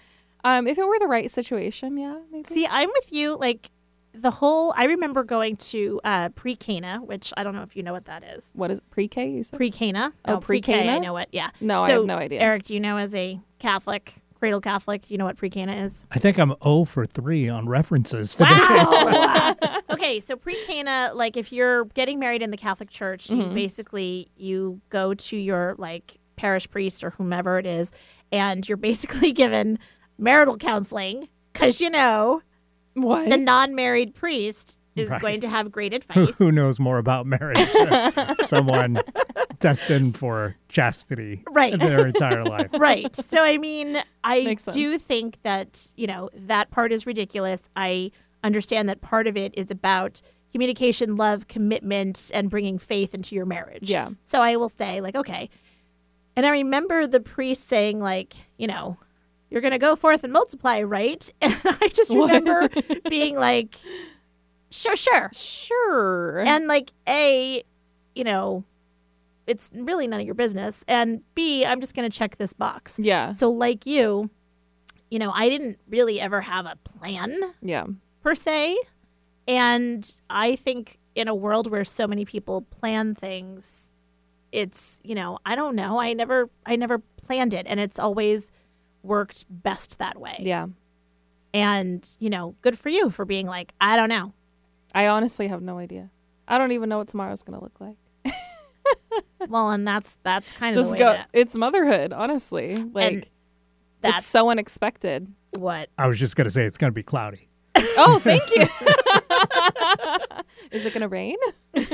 Speaker 3: Um, if it were the right situation, yeah, maybe.
Speaker 1: See, I'm with you. Like the whole, I remember going to uh, pre Cana, which I don't know if you know what that is.
Speaker 3: what is pre-K? You said?
Speaker 1: Pre Cana.
Speaker 3: Oh,
Speaker 1: pre K. I
Speaker 3: pre-Cana?
Speaker 1: know it. Yeah.
Speaker 3: No, I have no idea.
Speaker 1: Eric, do you know as a Catholic Cradle Catholic. You know what pre-cana is?
Speaker 4: I think I'm 0 for 3 on references today.
Speaker 1: Wow. okay, so pre-cana, like if you're getting married in the Catholic Church, you basically you go to your like parish priest or whomever it is, and you're basically given marital counseling because you know
Speaker 3: What?
Speaker 1: the non-married priest is
Speaker 4: Right.
Speaker 1: going to have great
Speaker 4: Who,
Speaker 1: advice.
Speaker 4: who knows more about marriage? Someone destined for chastity
Speaker 1: Right.
Speaker 4: their entire life.
Speaker 1: right. So I mean, I do think that, you know, that part is ridiculous. I understand that part of it is about communication, love, commitment and bringing faith into your marriage.
Speaker 3: Yeah.
Speaker 1: So I will say like, okay. And I remember the priest saying like, you know, you're going to go forth and multiply, right? And I just remember being like, sure, sure.
Speaker 3: Sure.
Speaker 1: And like A, you know, it's really none of your business. And B, I'm just going to check this box.
Speaker 3: yeah.
Speaker 1: So, like you, you know, I didn't really ever have a plan
Speaker 3: Yeah.
Speaker 1: per se. And I think in a world where so many people plan things, it's, you know, I don't know. I never, I never planned it. And it's always worked best that way.
Speaker 3: Yeah.
Speaker 1: And, you know, good for you for being like, I don't know.
Speaker 3: I honestly have no idea. I don't even know what tomorrow's going to look like.
Speaker 1: Well, and that's, that's kind of
Speaker 3: Just go.
Speaker 1: that,
Speaker 3: It's motherhood, honestly. Like,
Speaker 1: that's
Speaker 3: it's so unexpected.
Speaker 1: what
Speaker 4: I was just going to say it's going to be cloudy.
Speaker 3: Oh, thank you. Is it going to rain?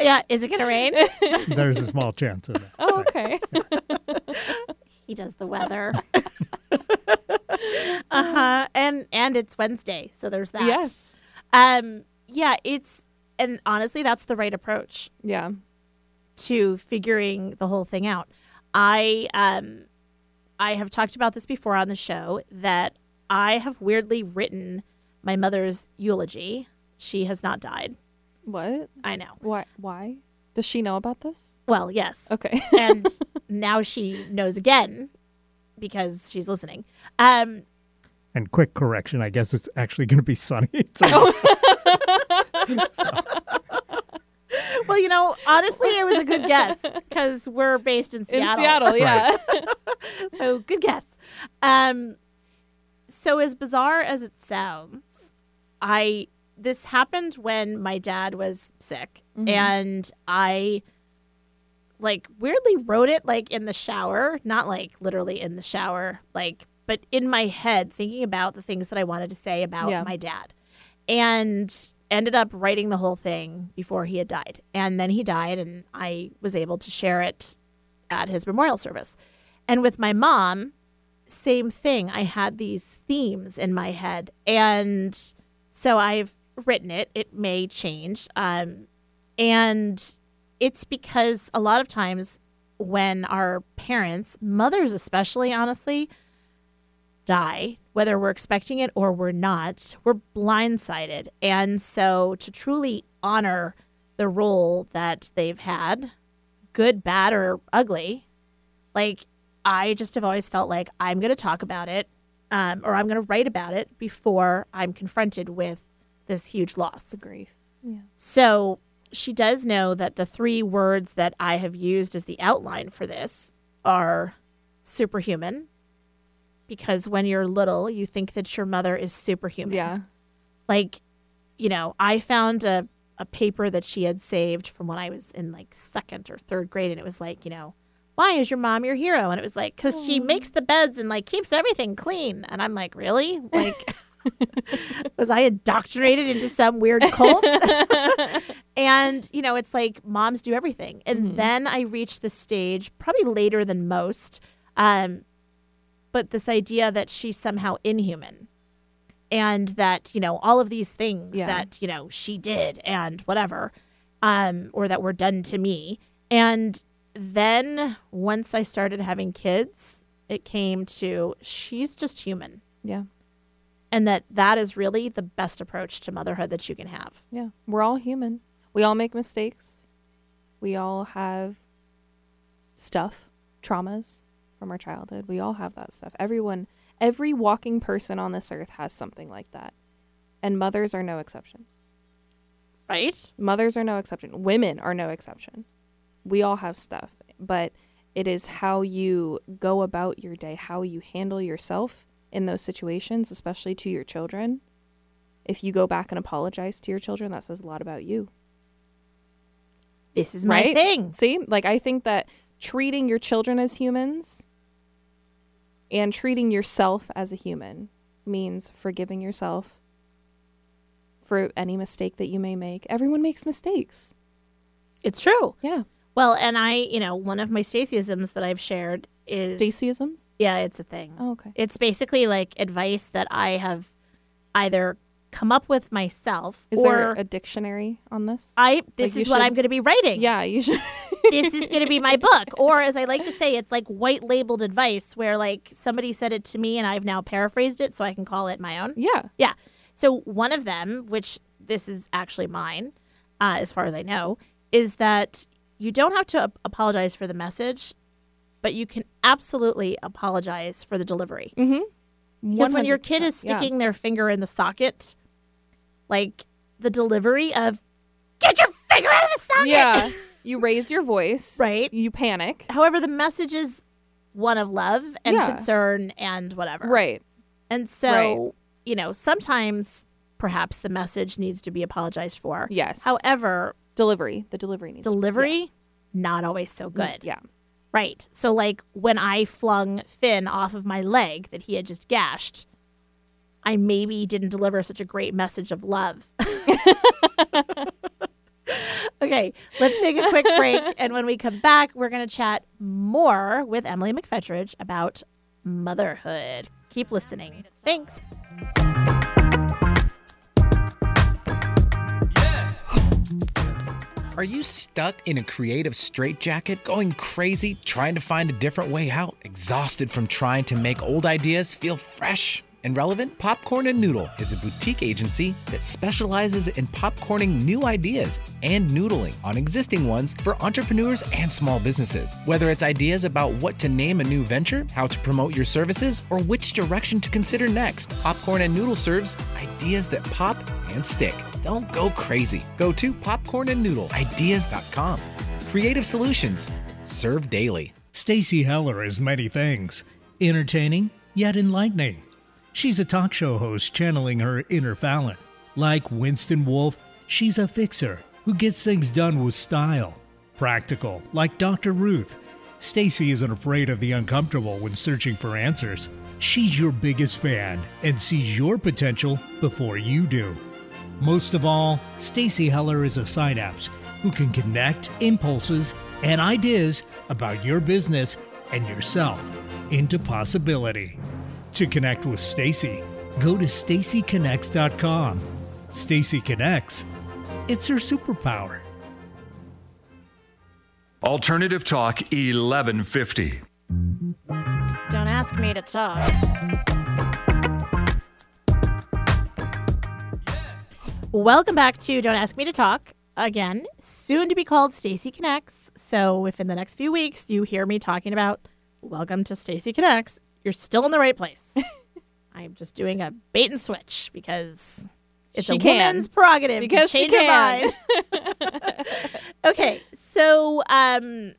Speaker 1: Yeah, is it gonna rain?
Speaker 4: There's a small chance of that.
Speaker 3: Oh, okay.
Speaker 1: he does the weather. uh huh. And and it's Wednesday, so there's that.
Speaker 3: yes.
Speaker 1: Um. Yeah. It's and honestly, that's the right approach
Speaker 3: Yeah.
Speaker 1: to figuring the whole thing out. I um, I have talked about this before on the show that I have weirdly written my mother's eulogy. She has not died.
Speaker 3: What?
Speaker 1: I know.
Speaker 3: Why? Why? Does she know about this?
Speaker 1: Well, yes.
Speaker 3: Okay.
Speaker 1: and now she knows again because she's listening. Um,
Speaker 4: And quick correction, I guess it's actually going to be sunny. So
Speaker 1: well, you know, honestly, it was a good guess because we're based in Seattle.
Speaker 3: In
Speaker 1: Seattle.
Speaker 3: Seattle, yeah.
Speaker 1: So good guess. Um, so as bizarre as it sounds, I this happened when my dad was sick, mm-hmm. and I like weirdly wrote it like in the shower, not like literally in the shower, like but in my head thinking about the things that I wanted to say about
Speaker 3: Yeah.
Speaker 1: my dad. And ended up writing the whole thing before he had died. And then he died and I was able to share it at his memorial service. And with my mom, same thing. I had these themes in my head. And so I've written it. It may change. Um, and it's because a lot of times when our parents, mothers especially, honestly, die, whether we're expecting it or we're not, we're blindsided. And so to truly honor the role that they've had, good, bad, or ugly, like I just have always felt like I'm going to talk about it um, or I'm going to write about it before I'm confronted with this huge loss.
Speaker 3: the grief.
Speaker 1: So she does know that the three words that I have used as the outline for this are superhuman. Because when you're little, you think that your mother is superhuman.
Speaker 3: Yeah.
Speaker 1: Like, you know, I found a, a paper that she had saved from when I was in like second or third grade, and it was like, you know, why is your mom your hero? And it was like, because she makes the beds and like keeps everything clean. And I'm like, really? Like, was I indoctrinated into some weird cult? and, you know, it's like moms do everything. And then I reached the stage, probably later than most, um, but this idea that she's somehow inhuman and that, you know, all of these things
Speaker 3: Yeah.
Speaker 1: that, you know, she did and whatever, um, or that were done to me. And then once I started having kids, it came to she's just human
Speaker 3: Yeah.
Speaker 1: And that that is really the best approach to motherhood that you can have.
Speaker 3: Yeah. We're all human. We all make mistakes. We all have stuff, traumas from our childhood. We all have that stuff. Everyone, every walking person on this earth has something like that. And mothers are no exception.
Speaker 1: Right?
Speaker 3: Mothers are no exception. Women are no exception. We all have stuff. But It is how you go about your day, how you handle yourself in those situations, especially to your children. If you go back and apologize to your children, that says a lot about you.
Speaker 1: This is my
Speaker 3: right?
Speaker 1: thing.
Speaker 3: See, like I think that treating your children as humans and treating yourself as a human means forgiving yourself for any mistake that you may make. Everyone makes mistakes.
Speaker 1: It's true.
Speaker 3: Yeah.
Speaker 1: Well, and I, you know, one of my Stacyisms that I've shared is
Speaker 3: Stacyisms?
Speaker 1: Yeah, it's a thing.
Speaker 3: Oh, okay.
Speaker 1: It's basically like advice that I have either come up with myself
Speaker 3: Is
Speaker 1: or
Speaker 3: there a dictionary on this?
Speaker 1: I this
Speaker 3: Like,
Speaker 1: is what
Speaker 3: should-
Speaker 1: I'm going to be writing.
Speaker 3: yeah, you should.
Speaker 1: this is going to be my book or as I like to say it's like white labeled advice where like somebody said it to me and I've now paraphrased it so I can call it my own.
Speaker 3: yeah.
Speaker 1: Yeah. So one of them, which this is actually mine, uh, as far as I know, is that you don't have to ap- apologize for the message, but you can absolutely apologize for the delivery.
Speaker 3: Mm-hmm.
Speaker 1: Because when your kid is
Speaker 3: 100%, yeah.
Speaker 1: sticking their finger in the socket, like the delivery of "Get your finger out of the socket!"
Speaker 3: Yeah. You raise your voice.
Speaker 1: Right.
Speaker 3: You panic.
Speaker 1: However, the message is one of love and
Speaker 3: Yeah.
Speaker 1: concern and whatever.
Speaker 3: Right.
Speaker 1: And so,
Speaker 3: Right.
Speaker 1: you know, sometimes perhaps the message needs to be apologized for.
Speaker 3: Yes.
Speaker 1: However,
Speaker 3: delivery. The delivery needs to-
Speaker 1: delivery, not always so good.
Speaker 3: Yeah.
Speaker 1: Right. So, like when I flung Finn off of my leg that he had just gashed, I maybe didn't deliver such a great message of love. okay, let's take a quick break. And when we come back, we're going to chat more with Emily McFetridge about motherhood. Keep listening. Thanks.
Speaker 8: Are you stuck in a creative straitjacket, going crazy, trying to find a different way out, exhausted from trying to make old ideas feel fresh? And relevant, Popcorn and Noodle is a boutique agency that specializes in popcorning new ideas and noodling on existing ones for entrepreneurs and small businesses. Whether it's ideas about what to name a new venture, how to promote your services, or which direction to consider next, Popcorn and Noodle serves ideas that pop and stick. Don't go crazy. Go to popcornandnoodleideas.com. Creative solutions served daily.
Speaker 2: Stacy Heller is many things entertaining, yet enlightening. She's a talk show host channeling her inner Fallon. Like Winston Wolfe, she's a fixer who gets things done with style. Practical, like Dr. Ruth. Stacy isn't afraid of the uncomfortable when searching for answers. She's your biggest fan and sees your potential before you do. Most of all, Stacy Heller is a synapse who can connect impulses and ideas about your business and yourself into possibility. To connect with Stacy, go to stacyconnects.com. Stacy Connects. It's her superpower.
Speaker 7: Alternative Talk 1150.
Speaker 1: Don't ask me to talk. Welcome back to Don't Ask Me to Talk. Again, soon to be called Stacy Connects. So if in the next few weeks you hear me talking about Welcome to Stacy Connects, you're still in the right place. I'm just doing a bait and switch because it's
Speaker 3: She
Speaker 1: a
Speaker 3: can.
Speaker 1: woman's prerogative
Speaker 3: Because
Speaker 1: to
Speaker 3: she
Speaker 1: change her
Speaker 3: can.
Speaker 1: mind. okay, so um,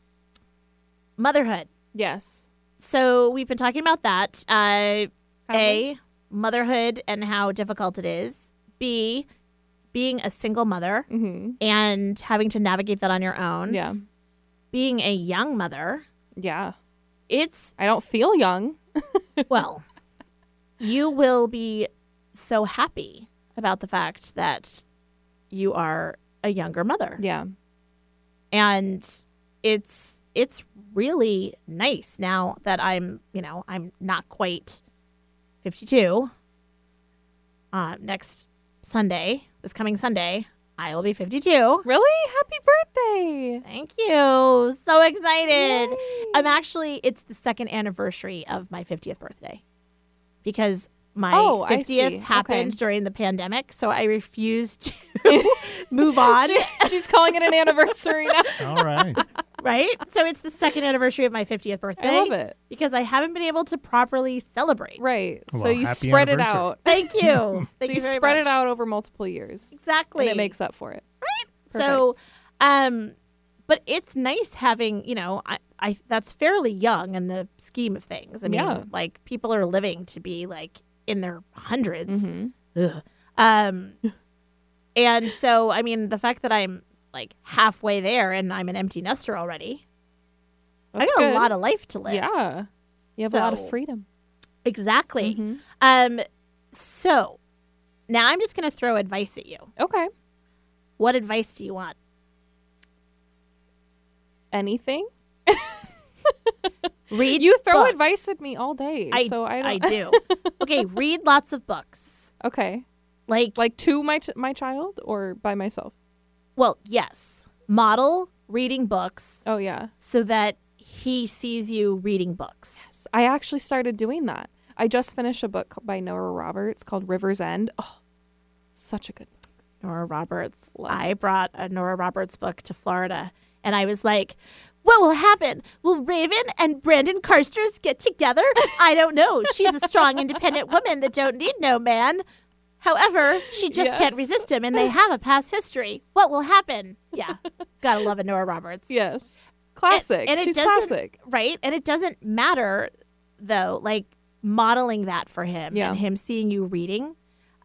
Speaker 1: motherhood.
Speaker 3: Yes.
Speaker 1: So we've been talking about that. Uh, a motherhood and how difficult it is. B being a single mother
Speaker 3: Mm-hmm.
Speaker 1: and having to navigate that on your own.
Speaker 3: Yeah.
Speaker 1: Being a young mother,
Speaker 3: Yeah.
Speaker 1: it's
Speaker 3: I don't feel young.
Speaker 1: well, you will be so happy about the fact that you are a younger mother.
Speaker 3: Yeah.
Speaker 1: and it's it's really nice now that I'm you know I'm not quite 52. Uh, next Sunday, this coming Sunday, I will be 52.
Speaker 3: Really? Happy birthday.
Speaker 1: Thank you. So excited.
Speaker 3: Yay.
Speaker 1: I'm actually it's the second anniversary of my 50th birthday because my
Speaker 3: Oh,
Speaker 1: 50th happened
Speaker 3: Okay.
Speaker 1: during the pandemic, so I refused to move on.
Speaker 3: She- she's calling it an anniversary now.
Speaker 4: All right.
Speaker 1: right? So it's the second anniversary of my 50th birthday.
Speaker 3: I love it.
Speaker 1: Because I haven't been able to properly celebrate.
Speaker 3: Right. so you spread it out.
Speaker 1: Thank you.
Speaker 3: so
Speaker 1: Thank
Speaker 3: you,
Speaker 1: you
Speaker 3: spread
Speaker 1: much.
Speaker 3: it out over multiple years.
Speaker 1: Exactly.
Speaker 3: And it makes up for it. Right.
Speaker 1: So, um, but it's nice having, you know, I, I that's fairly young in the scheme of things. I mean,
Speaker 3: Yeah.
Speaker 1: like people are living to be like in their 100s
Speaker 3: Mhm.
Speaker 1: Ugh. Um, and so, I mean, the fact that I'm like halfway there and I'm an empty nester already,
Speaker 3: That's
Speaker 1: I got
Speaker 3: good.
Speaker 1: a lot of life to live.
Speaker 3: Yeah. You have a lot of freedom.
Speaker 1: Exactly.
Speaker 3: Mhm.
Speaker 1: Um, so now I'm just going to throw advice at you.
Speaker 3: Okay.
Speaker 1: What advice do you want?
Speaker 3: Anything?
Speaker 1: Read.
Speaker 3: You throw
Speaker 1: books.
Speaker 3: advice at me all day,
Speaker 1: I,
Speaker 3: so I
Speaker 1: I do. okay, read lots of books.
Speaker 3: okay.
Speaker 1: Like,
Speaker 3: Like to my ch- my child or by myself?
Speaker 1: Well, yes. Model reading books
Speaker 3: Oh yeah.
Speaker 1: so that he sees you reading books.
Speaker 3: I actually started doing that. I just finished a book by Nora Roberts called River's End. Oh, such a good book.
Speaker 1: Nora Roberts.
Speaker 3: Love
Speaker 1: I brought a Nora Roberts book to Florida, and I was like, "What will happen? Will Raven and Brandon Carsters get together? I don't know. She's a strong, independent woman that don't need no man. However, she just can't resist him, and they have a past history. What will happen? Yeah, gotta love a Nora Roberts.
Speaker 3: Yes. Classic.
Speaker 1: and it
Speaker 3: She's classic.
Speaker 1: right? And it doesn't matter though, like modeling that for him
Speaker 3: Yeah.
Speaker 1: and him seeing you reading.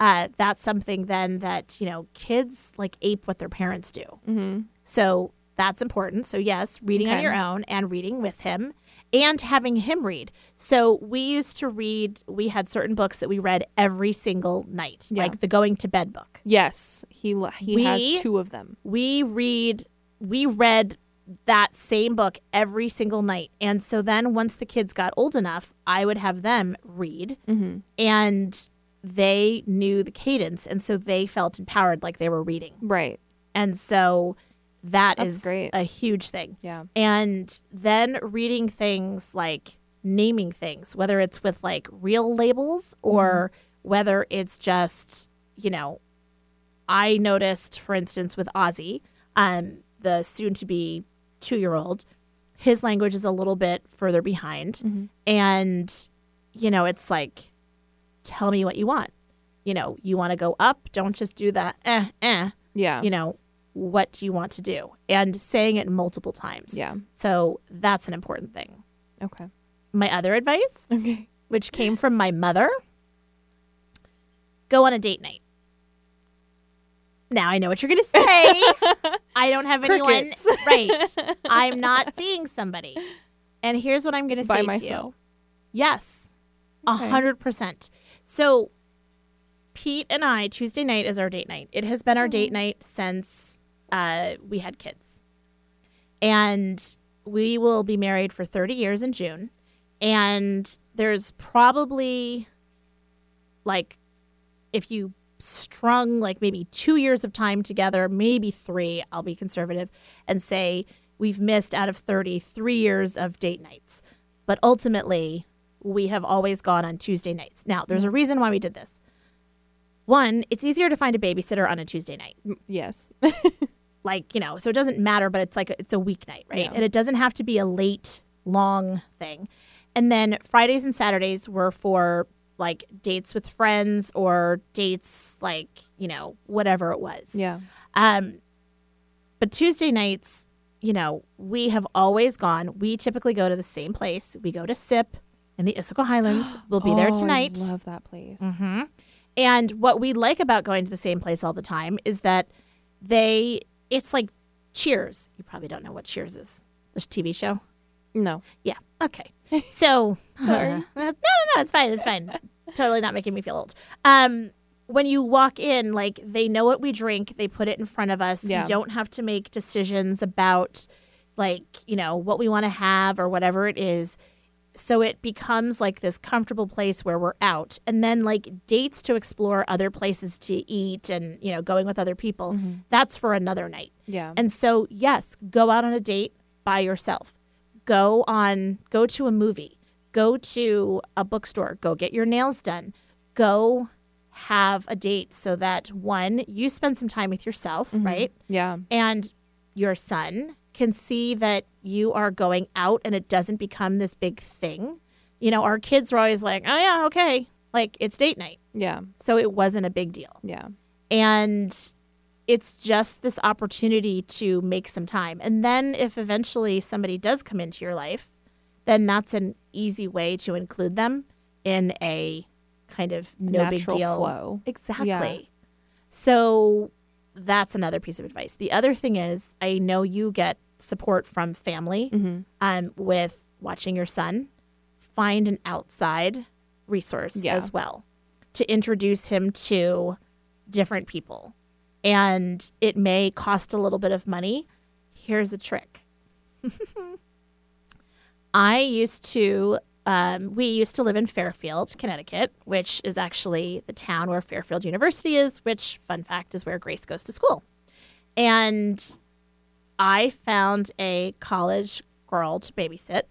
Speaker 1: Uh, that's something then that you know kids like ape what their parents do.
Speaker 3: Mm-hmm.
Speaker 1: So that's important. So yes, reading on your own and reading with him and having him read. So we used to read. We had certain books that we read every single night,
Speaker 3: Yeah.
Speaker 1: like the going to bed book.
Speaker 3: Yes, he he
Speaker 1: We-
Speaker 3: has two of them.
Speaker 1: we read we read that same book every single night and so then once the kids got old enough i would have them read
Speaker 3: Mm-hmm.
Speaker 1: and they knew the cadence and so they felt empowered like they were reading
Speaker 3: Right.
Speaker 1: and so that
Speaker 3: That's
Speaker 1: is
Speaker 3: great.
Speaker 1: a huge thing.
Speaker 3: Yeah.
Speaker 1: and then reading things like naming things whether it's with like real labels or whether it's just you know i noticed for instance with ozzy um the soon to be two year old his language is a little bit further behind. And you know it's like tell me what you want. You know you want to go up? Don't just do that eh eh.
Speaker 3: Yeah.
Speaker 1: you know what do you want to do? And saying it multiple times.
Speaker 3: Yeah.
Speaker 1: so that's an important thing.
Speaker 3: Okay.
Speaker 1: my other advice
Speaker 3: Okay.
Speaker 1: which came from my mother go on a date night. Now i know what you're going to say. I don't have anyone. Right. I'm not seeing somebody. And here's what i'm going to say to
Speaker 3: myself.
Speaker 1: you. Yes. A hundred percent. So pete and i tuesday night is our date night. It has been our oh. date night since uh, we had kids. And we will be married for 30 years in june. And there's probably like if you strung like maybe two years of time together maybe three i'll be conservative and say we've missed out of 30 three years of date nights. But ultimately we have always gone on tuesday nights. Now there's a reason why we did this. One it's easier to find a babysitter on a tuesday night.
Speaker 3: Yes.
Speaker 1: like you know so it doesn't matter but it's like it's a weeknight right
Speaker 3: Yeah.
Speaker 1: and it doesn't have to be a late long thing and then fridays and saturdays were for like dates with friends or dates like you know whatever it was
Speaker 3: yeah.
Speaker 1: um but tuesday nights you know we have always gone we typically go to the same place we go to sip in the Issaquah Highlands. We'll be there
Speaker 3: Oh,
Speaker 1: tonight.
Speaker 3: I love that place.
Speaker 1: hmm And what we like about going to the same place all the time is that they, it's like Cheers. You probably don't know what Cheers is. The TV show?
Speaker 3: No.
Speaker 1: Yeah. Okay. So,
Speaker 3: Sorry.
Speaker 1: no, no, no, it's fine. It's fine. totally not making me feel old. Um, when you walk in, like they know what we drink, they put it in front of us.
Speaker 3: Yeah.
Speaker 1: We don't have to make decisions about, like, you know, what we want to have or whatever it is. So it becomes like this comfortable place where we're out. And then, like, dates to explore other places to eat and, you know, going with other people, mm-hmm. that's for another night.
Speaker 3: Yeah.
Speaker 1: And so, yes, go out on a date by yourself. Go on, go to a movie, go to a bookstore, go get your nails done, go have a date so that one, you spend some time with yourself, mm-hmm. right?
Speaker 3: yeah.
Speaker 1: And your son can see that you are going out and it doesn't become this big thing. You know, our kids were always like, oh, yeah, okay, like it's date night.
Speaker 3: Yeah.
Speaker 1: So it wasn't a big deal.
Speaker 3: Yeah.
Speaker 1: And it's just this opportunity to make some time. And then if eventually somebody does come into your life, then that's an easy way to include them in a kind of no big deal
Speaker 3: flow.
Speaker 1: Exactly.
Speaker 3: Yeah.
Speaker 1: So that's another piece of advice. The other thing is, I know you get support from family
Speaker 3: Mm-hmm.
Speaker 1: um, with watching your son. Find an outside resource
Speaker 3: Yeah.
Speaker 1: as well to introduce him to different people. And it may cost a little bit of money. Here's a trick. I used to, um, we used to live in Fairfield, Connecticut, which is actually the town where Fairfield University is, which, fun fact, is where Grace goes to school. And I found a college girl to babysit.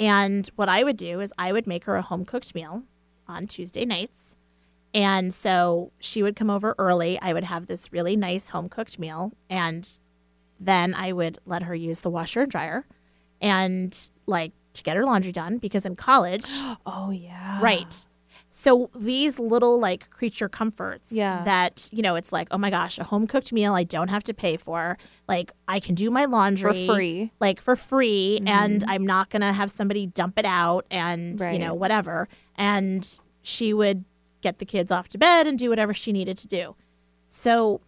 Speaker 1: And what I would do is I would make her a home cooked meal on Tuesday nights. And so she would come over early. I would have this really nice home cooked meal. And then I would let her use the washer and dryer and like to get her laundry done because in college,
Speaker 3: Oh yeah.
Speaker 1: right. So these little like creature comforts
Speaker 3: Yeah.
Speaker 1: that, you know, it's like, oh my gosh, a home cooked meal I don't have to pay for. Like I can do my laundry For
Speaker 3: free.
Speaker 1: like for free mm-hmm. and I'm not going to have somebody dump it out and you know whatever and she would get the kids off to bed and do whatever she needed to do. So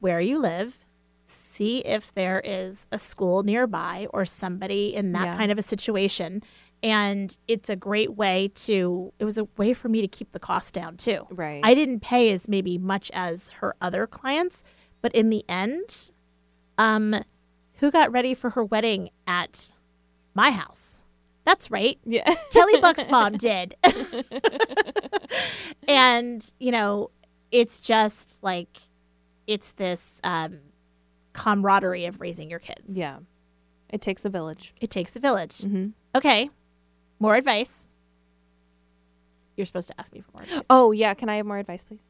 Speaker 1: where you live, see if there is a school nearby or somebody in that
Speaker 3: Yeah.
Speaker 1: kind of a situation and it's a great way to it was a way for me to keep the cost down too.
Speaker 3: Right.
Speaker 1: I didn't pay as maybe much as her other clients, but in the end, um, who got ready for her wedding at my house? That's right.
Speaker 3: Yeah.
Speaker 1: Kelly Buck's mom did. and, you know, it's just like, it's this um, camaraderie of raising your kids.
Speaker 3: yeah. It takes a village.
Speaker 1: It takes a village.
Speaker 3: Mm-hmm.
Speaker 1: Okay. More advice. You're supposed to ask me for more advice.
Speaker 3: Oh yeah. Can I have more advice, please?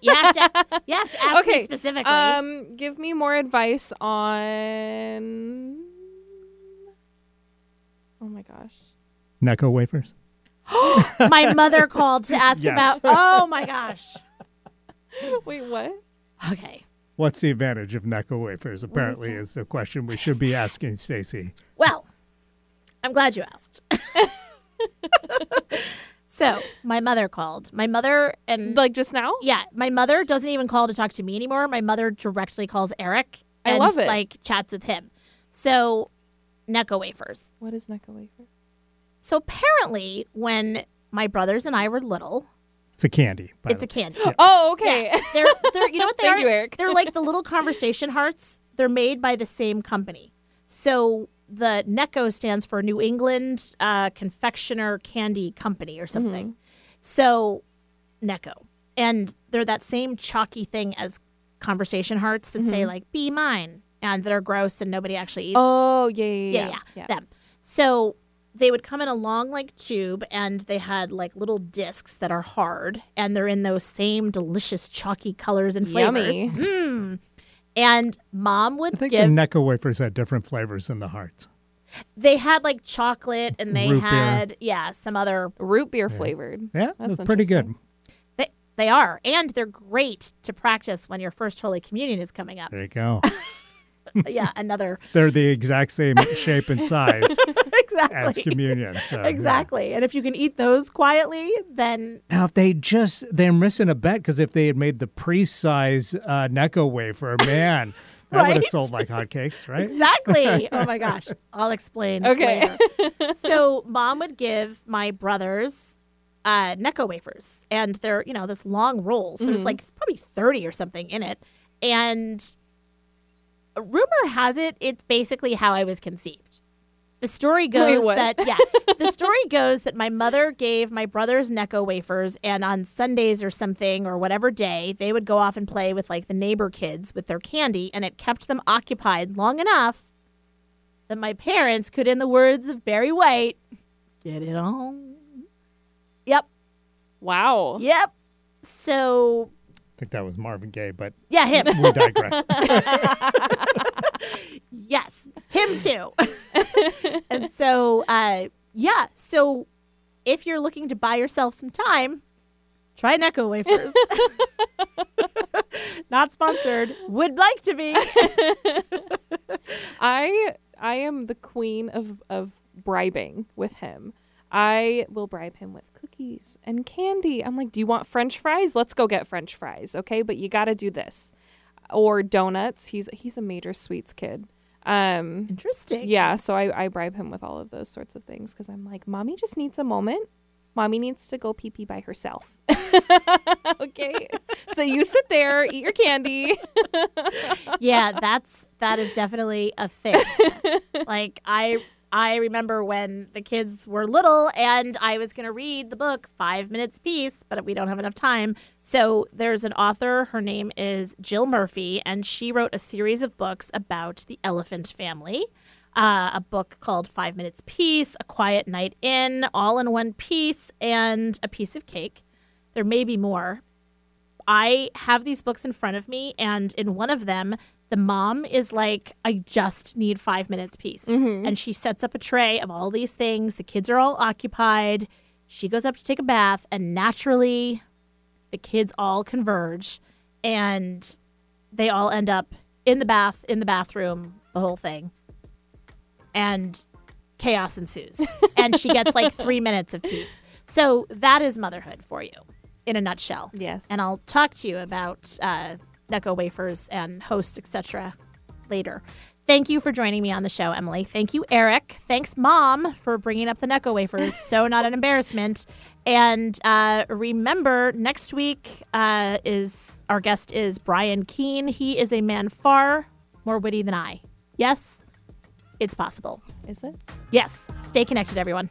Speaker 1: You have to, you have to ask me specifically.
Speaker 3: Um, give me more advice on. Oh my gosh.
Speaker 4: Necco wafers.
Speaker 1: my mother called to ask
Speaker 4: Yes.
Speaker 1: about, oh my gosh.
Speaker 3: Wait, what?
Speaker 1: Okay.
Speaker 4: What's the advantage of Necco wafers? Apparently, is the question we should be asking Stacy.
Speaker 1: Well, I'm glad you asked. so, my mother called. My mother and
Speaker 3: Like just now?
Speaker 1: yeah, my mother doesn't even call to talk to me anymore. My mother directly calls Eric
Speaker 3: I
Speaker 1: and
Speaker 3: love it.
Speaker 1: like chats with him. So, Necco wafers.
Speaker 3: What is Necco wafer?
Speaker 1: So apparently, when my brothers and I were little,
Speaker 4: It's a candy.
Speaker 1: it's a
Speaker 4: the-
Speaker 1: candy.
Speaker 3: Oh, okay.
Speaker 1: Yeah, they're they're you know what they
Speaker 3: Thank
Speaker 1: are?
Speaker 3: you, Eric.
Speaker 1: They're like the little conversation hearts. They're made by the same company. So the NECCO stands for New England uh, Confectioner Candy Company or something.
Speaker 3: Mm-hmm.
Speaker 1: So NECCO, and they're that same chalky thing as conversation hearts that say like "Be mine" and that are gross and nobody actually eats
Speaker 3: oh, yeah, yeah,
Speaker 1: yeah,
Speaker 3: yeah.
Speaker 1: yeah, them. So they would come in a long like tube, and they had like little discs that are hard, and they're in those same delicious chalky colors and flavors.
Speaker 3: Yummy.
Speaker 1: Mm. And mom would
Speaker 4: I think
Speaker 1: give.
Speaker 4: the Necco wafers had different flavors than the hearts.
Speaker 1: they had like chocolate, and they
Speaker 4: Root beer.
Speaker 1: had yeah some other.
Speaker 3: Root beer flavored.
Speaker 4: Yeah,
Speaker 3: That's
Speaker 4: that's pretty good.
Speaker 1: They they are, and they're great to practice when your first Holy Communion is coming up.
Speaker 4: There you go.
Speaker 1: yeah, another
Speaker 4: They're the exact same shape and size exactly. as
Speaker 1: exactly.
Speaker 4: communion. So, yeah.
Speaker 1: Exactly. And if you can eat those quietly, then
Speaker 4: Now, if they just, they're missing a bet because if they had made the priest size uh, Necco wafer, man, that would have sold like hotcakes, right?
Speaker 1: Exactly. oh my gosh. I'll explain.
Speaker 3: Okay.
Speaker 1: later. so mom would give my brothers uh, Necco wafers, and they're you know this long roll. So there's like probably thirty or something in it, and rumor has it it's basically how I was conceived. The story goes
Speaker 3: what?
Speaker 1: that yeah, the story goes that my mother gave my brothers Necco wafers, and on Sundays or something or whatever day, they would go off and play with like the neighbor kids with their candy, and it kept them occupied long enough that my parents could, in the words of Barry White, get it on. Yep,
Speaker 3: Wow.
Speaker 1: yep. So
Speaker 4: I think that was Marvin Gaye, but
Speaker 1: yeah, him.
Speaker 4: we digress.
Speaker 1: Yes, him too. and so, uh, yeah. So, if you're looking to buy yourself some time, try Necco wafers. Not sponsored. Would like to be.
Speaker 3: I I am the queen of of bribing with him. I will bribe him with cookies and candy. I'm like, "Do you want french fries? Let's go get french fries, okay? But you got to do this." Or donuts. He's he's a major sweets kid. Um
Speaker 1: Interesting.
Speaker 3: yeah, so I, I bribe him with all of those sorts of things because I'm like, mommy just needs a moment. Mommy needs to go pee pee by herself. okay. so you sit there, eat your candy.
Speaker 1: yeah, that's that is definitely a thing. like I I remember when the kids were little and I was going to read the book 5 minutes peace, but we don't have enough time. So there's an author, her name is Jill Murphy, and she wrote a series of books about the elephant family. Uh, a book called Five Minutes Peace, A Quiet Night In, all in one piece, and A Piece of Cake. There may be more, I have these books in front of me, and in one of them, the mom is like, I just need five minutes peace. And she sets up a tray of all these things. The kids are all occupied. She goes up to take a bath, and naturally, the kids all converge and they all end up in the bath, in the bathroom, the whole thing. And chaos ensues. and she gets like three minutes of peace. So that is motherhood for you in a nutshell.
Speaker 3: Yes.
Speaker 1: And I'll talk to you about uh, Necco wafers and host, etc. later. Thank you for joining me on the show, Emily. Thank you, Eric. Thanks, Mom, for bringing up the Necco wafers. so not an embarrassment. And uh, remember, next week uh, is our guest is Brian Keene. He is a man far more witty than I. Yes, it's possible.
Speaker 3: Is it?
Speaker 1: Yes. Stay connected, everyone.